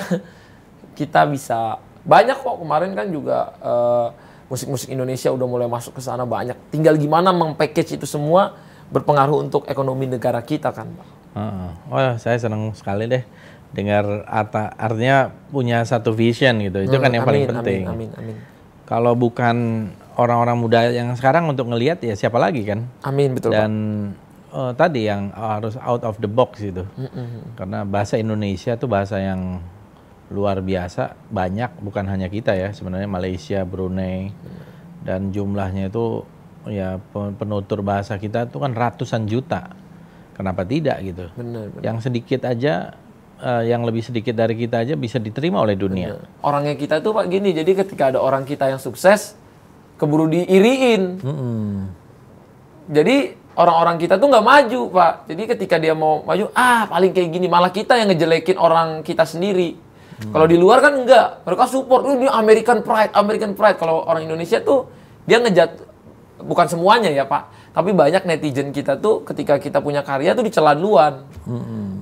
(laughs) kita bisa banyak kok kemarin kan juga eh, musik-musik Indonesia udah mulai masuk ke sana banyak tinggal gimana mengpackage itu semua berpengaruh untuk ekonomi negara kita kan pak Heeh. Oh, saya senang sekali deh dengar Ata artinya punya satu vision gitu. Itu kan yang paling Hmm, Amin, penting. amin amin Kalau bukan orang-orang muda yang sekarang untuk ngelihat ya siapa lagi kan? amin betul pak Dan eh, tadi yang harus out of the box gitu. Karena bahasa Indonesia tuh bahasa yang luar biasa, banyak bukan hanya kita ya, sebenarnya Malaysia, Brunei dan jumlahnya itu ya pe- penutur bahasa kita itu kan ratusan juta. Kenapa tidak gitu? bener, bener. Yang sedikit aja eh, yang lebih sedikit dari kita aja bisa diterima oleh dunia. orangnya kita tuh pak gini. Jadi ketika ada orang kita yang sukses keburu diiriin. Jadi orang-orang kita tuh nggak maju pak. Jadi ketika dia mau maju ah paling kayak gini. Malah kita yang ngejelekin orang kita sendiri. Kalau di luar kan enggak. Mereka support ini American Pride American Pride. Kalau orang Indonesia tuh dia ngejat bukan semuanya ya pak tapi banyak netizen kita tuh ketika kita punya karya tuh dicela duluan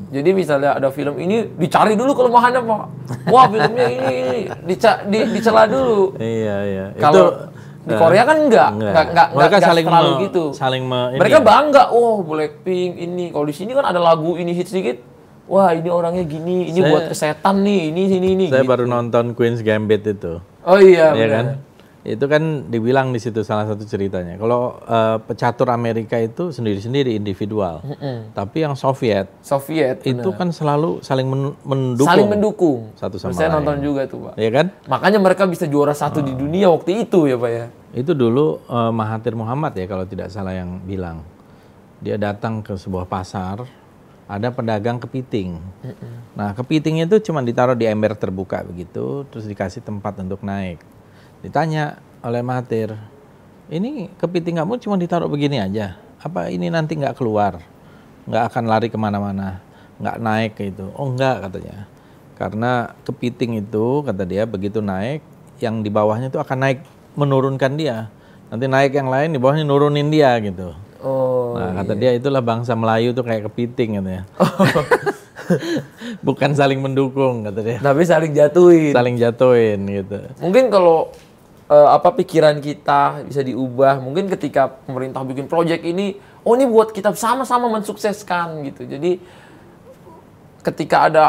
jadi misalnya ada film ini dicari dulu kelemahannya pak wah filmnya ini, ini dica, di, dicela dulu Iya iya. kalau di Korea kan enggak, enggak. enggak, enggak, Mereka enggak saling terlalu me- gitu. saling me- ini Mereka ya. bangga, oh Blackpink ini. Kalau di sini kan ada lagu ini hits sedikit, wah ini orangnya gini, ini Saya- buat kesetan nih, ini ini ini. Saya gitu. baru nonton Queen's Gambit itu. Oh iya, Iya kan? Itu kan dibilang di situ salah satu ceritanya. Kalau eh, pecatur Amerika itu sendiri-sendiri individual. Tapi yang Soviet Soviet itu benar. kan selalu saling men- mendukung. saling mendukung. Satu sama Saya lain. nonton juga tuh, Pak. Iya kan? Makanya mereka bisa juara satu di dunia waktu itu ya, Pak ya. Itu dulu eh, Mahathir Muhammad ya kalau tidak salah yang bilang. Dia datang ke sebuah pasar, ada pedagang kepiting. Nah, kepitingnya itu cuma ditaruh di ember terbuka begitu, terus dikasih tempat untuk naik. Ditanya oleh Mahathir, ini kepiting kamu cuma ditaruh begini aja? Apa ini nanti nggak keluar? Nggak akan lari ke mana-mana? Nggak naik ke itu? Oh enggak katanya. Karena kepiting itu, kata dia, begitu naik, yang di bawahnya itu akan naik menurunkan dia. Nanti naik yang lain, di bawahnya nurunin dia gitu. Oh. Nah, kata dia itulah bangsa Melayu tuh kayak kepiting katanya. (laughs) (laughs) Bukan saling mendukung kata dia. Tapi saling jatuhin. Saling jatuhin gitu. Mungkin kalau eh, apa pikiran kita bisa diubah, mungkin ketika pemerintah bikin proyek ini, oh ini buat kita sama-sama mensukseskan gitu. Jadi ketika ada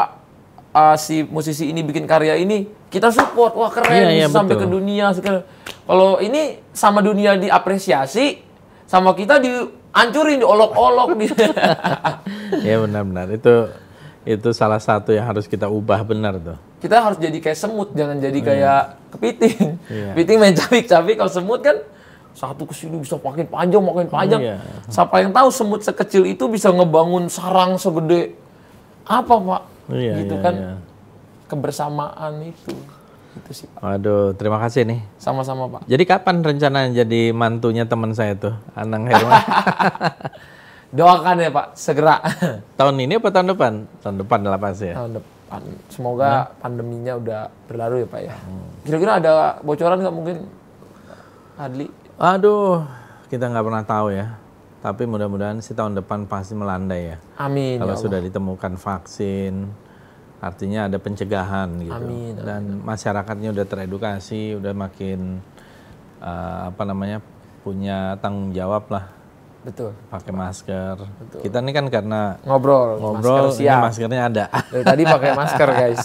eh, si musisi ini bikin karya ini, kita support, wah keren Iya, iya, sampai betul. ke dunia segala. Kalau ini sama dunia diapresiasi, sama kita dihancurin, diolok-olok. di (laughs) ya benar-benar itu itu salah satu yang harus kita ubah benar tuh. Kita harus jadi kayak semut, jangan jadi kayak kepiting. Iya. Kepiting main cabik-cabik, kalau semut kan satu ke sini bisa makin panjang, makin panjang. Iya. Siapa yang tahu semut sekecil itu bisa ngebangun sarang segede apa, Pak? Iya, gitu iya, kan. iya. Kebersamaan itu. Itu sih, Pak. Waduh, terima kasih nih. Sama-sama, Pak. Jadi kapan rencana jadi mantunya teman saya tuh, Anang Herman? (laughs) Doakan ya, Pak, segera. tahun ini apa tahun depan? Tahun depan lah pasti ya. Tahun depan. Semoga pandeminya udah berlalu ya, Pak ya. Kira-kira ada bocoran nggak mungkin, Adli? Aduh, kita nggak pernah tahu ya. Tapi mudah-mudahan sih tahun depan pasti melandai ya. Amin. Kalau ya Allah. sudah ditemukan vaksin, artinya ada pencegahan gitu. Amin, Dan masyarakatnya udah teredukasi, udah makin uh, apa namanya punya tanggung jawab lah Betul. pakai masker. Kita ini kan karena Ngobrol, ngobrol masker ini siap. maskernya ada. Dari tadi pakai masker, guys.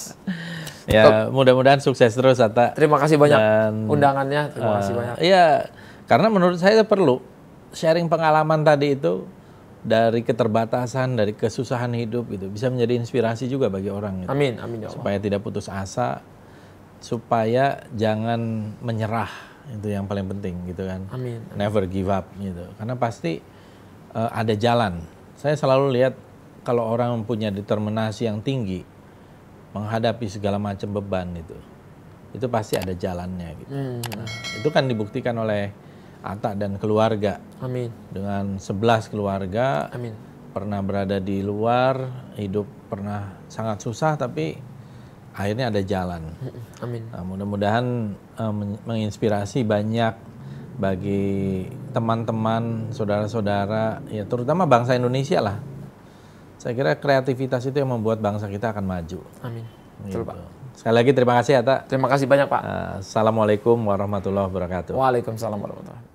(laughs) ya mudah-mudahan sukses terus Ata. Terima kasih banyak Dan, undangannya. Terima kasih Eh, banyak. Iya, karena menurut saya perlu sharing pengalaman tadi itu dari keterbatasan, dari kesusahan hidup itu bisa menjadi inspirasi juga bagi orang gitu. Amin, amin ya Allah. supaya tidak putus asa, supaya jangan menyerah itu yang paling penting gitu kan. Amin. Never give up gitu. Karena pasti eh, ada jalan. Saya selalu lihat kalau orang punya determinasi yang tinggi menghadapi segala macam beban itu, itu pasti ada jalannya gitu. Hmm, Nah, itu kan dibuktikan oleh Atta dan keluarga amin, dengan 11 keluarga amin. pernah berada di luar, hidup pernah sangat susah tapi akhirnya ada jalan. Mm-mm, Amin. Nah, mudah-mudahan eh, men- menginspirasi banyak bagi teman-teman, saudara-saudara, ya terutama bangsa Indonesia lah. Saya kira kreativitas itu yang membuat bangsa kita akan maju. Amin. Betul, Gitu. Pak. Sekali lagi terima kasih Ata. Terima kasih banyak, Pak. Eh, Assalamualaikum warahmatullahi wabarakatuh. Waalaikumsalam warahmatullahi wabarakatuh.